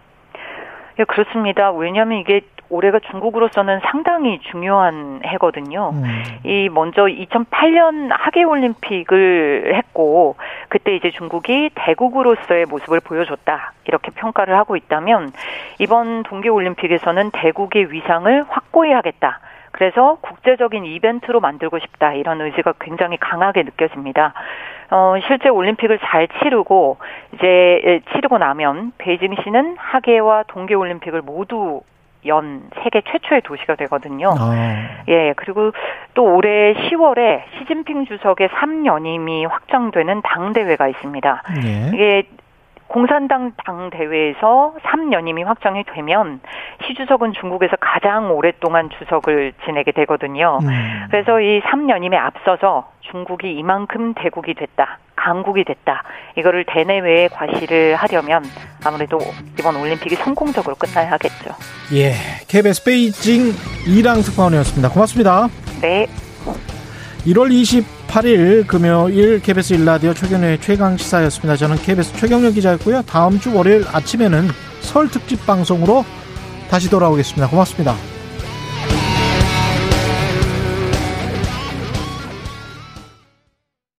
예, 그렇습니다. 왜냐하면 이게 올해가 중국으로서는 상당히 중요한 해거든요.
음.
이 먼저 2008년 하계 올림픽을 했고 그때 이제 중국이 대국으로서의 모습을 보여줬다 이렇게 평가를 하고 있다면 이번 동계 올림픽에서는 대국의 위상을 확고히 하겠다. 그래서 국제적인 이벤트로 만들고 싶다 이런 의지가 굉장히 강하게 느껴집니다. 어, 실제 올림픽을 잘 치르고 이제 치르고 나면 베이징시는 하계와 동계 올림픽을 모두 연 세계 최초의 도시가 되거든요.
아.
예, 그리고 또 올해 10월에 시진핑 주석의 3연임이 확정되는 당대회가 있습니다.
예.
이게 공산당 당 대회에서 3연임이 확정이 되면 시 주석은 중국에서 가장 오랫동안 주석을 지내게 되거든요.
음.
그래서 이 3연임에 앞서서 중국이 이만큼 대국이 됐다, 강국이 됐다. 이거를 대내외에 과시를 하려면 아무래도 이번 올림픽이 성공적으로 끝나야 하겠죠.
예. KBS 베이징 이랑 특파원이었습니다. 고맙습니다.
네.
1월 28일 금요일 KBS 일라디오 최경련의 최강 시사였습니다. 저는 KBS 최경련 기자였고요. 다음 주 월요일 아침에는 설 특집 방송으로 다시 돌아오겠습니다. 고맙습니다.